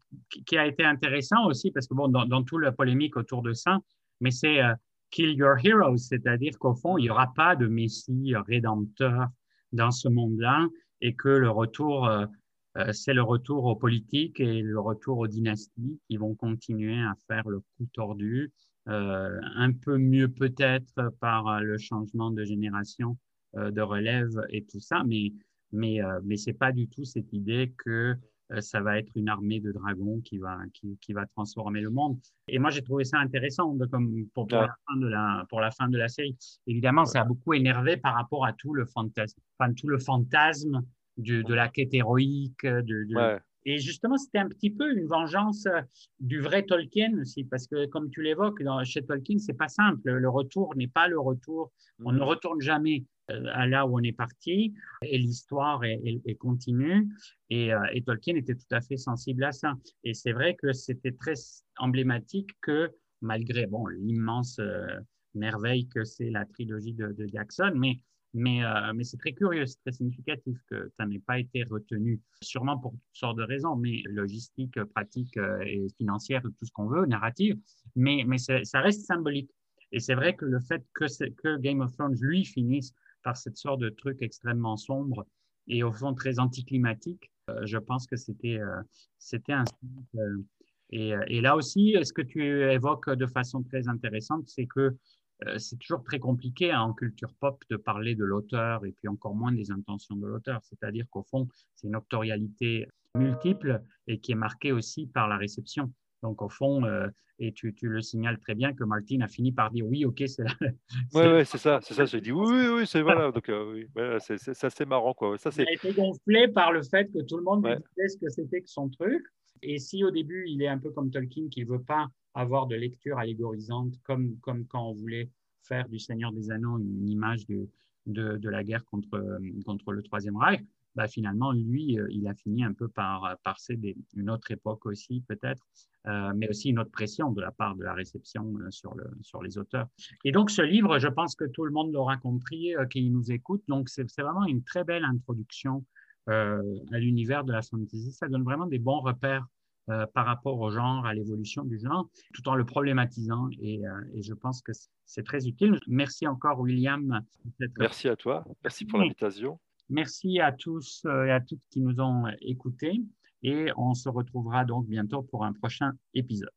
qui, a été intéressant aussi parce que bon, dans, dans toute la polémique autour de ça, mais c'est kill your heroes, c'est-à-dire qu'au fond, il n'y aura pas de Messie rédempteur dans ce monde-là et que le retour, euh, euh, c'est le retour aux politiques et le retour aux dynasties qui vont continuer à faire le coup tordu, euh, un peu mieux peut-être par le changement de génération de relève et tout ça, mais, mais, mais ce n'est pas du tout cette idée que euh, ça va être une armée de dragons qui va, qui, qui va transformer le monde. Et moi, j'ai trouvé ça intéressant de, comme pour, pour, la fin de la, pour la fin de la série. Évidemment, ça a beaucoup énervé par rapport à tout le tout le fantasme de, de la quête héroïque. De, de... Et justement, c'était un petit peu une vengeance euh, du vrai Tolkien aussi, parce que comme tu l'évoques, chez Tolkien, c'est pas simple. Le retour n'est pas le retour. On ne mhm. retourne jamais euh, à là où on est parti, et l'histoire est, continue. Et, euh, et, Tolkien était tout à fait sensible à ça. Et c'est vrai que c'était très emblématique que, malgré bon, l'immense merveille que c'est la trilogie de, de Jackson, mais mais, euh, mais c'est très curieux, c'est très significatif que ça n'ait pas été retenu, sûrement pour toutes sortes de raisons, mais logistique, pratique euh, et financière, tout ce qu'on veut, narrative, mais, ça reste symbolique. Et c'est vrai que le fait que, Game of Thrones, lui, finisse par cette sorte de truc extrêmement sombre et au fond très anticlimatique, euh, je pense que c'était c'était un et, et, là aussi, ce que tu évoques de façon très intéressante, c'est que c'est toujours très compliqué hein, en culture pop de parler de l'auteur et puis encore moins des intentions de l'auteur. C'est-à-dire qu'au fond, c'est une octorialité multiple et qui est marquée aussi par la réception. Donc, au fond, euh, et tu, le signales très bien que Martin a fini par dire oui, ok, c'est là. *laughs* Oui, ouais, c'est ça, c'est ça. J'ai dit oui, oui, oui, c'est voilà. Donc, euh, oui, c'est, c'est, marrant, quoi. Ça, c'est. Il a été gonflé par le fait que tout le monde disait ce que c'était que son truc. Et si au début, il est un peu comme Tolkien, qui ne veut pas avoir de lecture allégorisante comme, comme quand on voulait faire du Seigneur des Anneaux une image de, de, la guerre contre, contre le Troisième Reich, bah, finalement, lui, euh, il a fini un peu par, par céder. Une autre époque aussi, peut-être, euh, mais aussi une autre pression de la part de la réception euh, sur, le, sur les auteurs. Et donc, ce livre, je pense que tout le monde l'aura compris, qui nous écoute. Donc, c'est vraiment une très belle introduction à l'univers de la fantasy. Ça donne vraiment des bons repères par rapport au genre, à l'évolution du genre, tout en le problématisant. Et, et je pense que c'est très utile. Merci encore, William. Merci à toi. Merci pour l'invitation. Merci à tous euh, et à toutes qui nous ont écoutés et on se retrouvera donc bientôt pour un prochain épisode.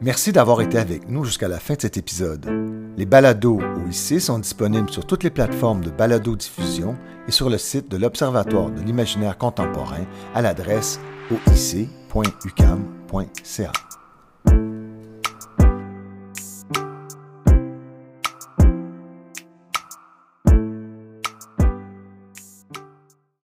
Merci d'avoir été avec nous jusqu'à la fin de cet épisode. Les balados OIC sont disponibles sur toutes les plateformes de balado-diffusion et sur le site de l'Observatoire de l'imaginaire contemporain à l'adresse oic.ucam.ca.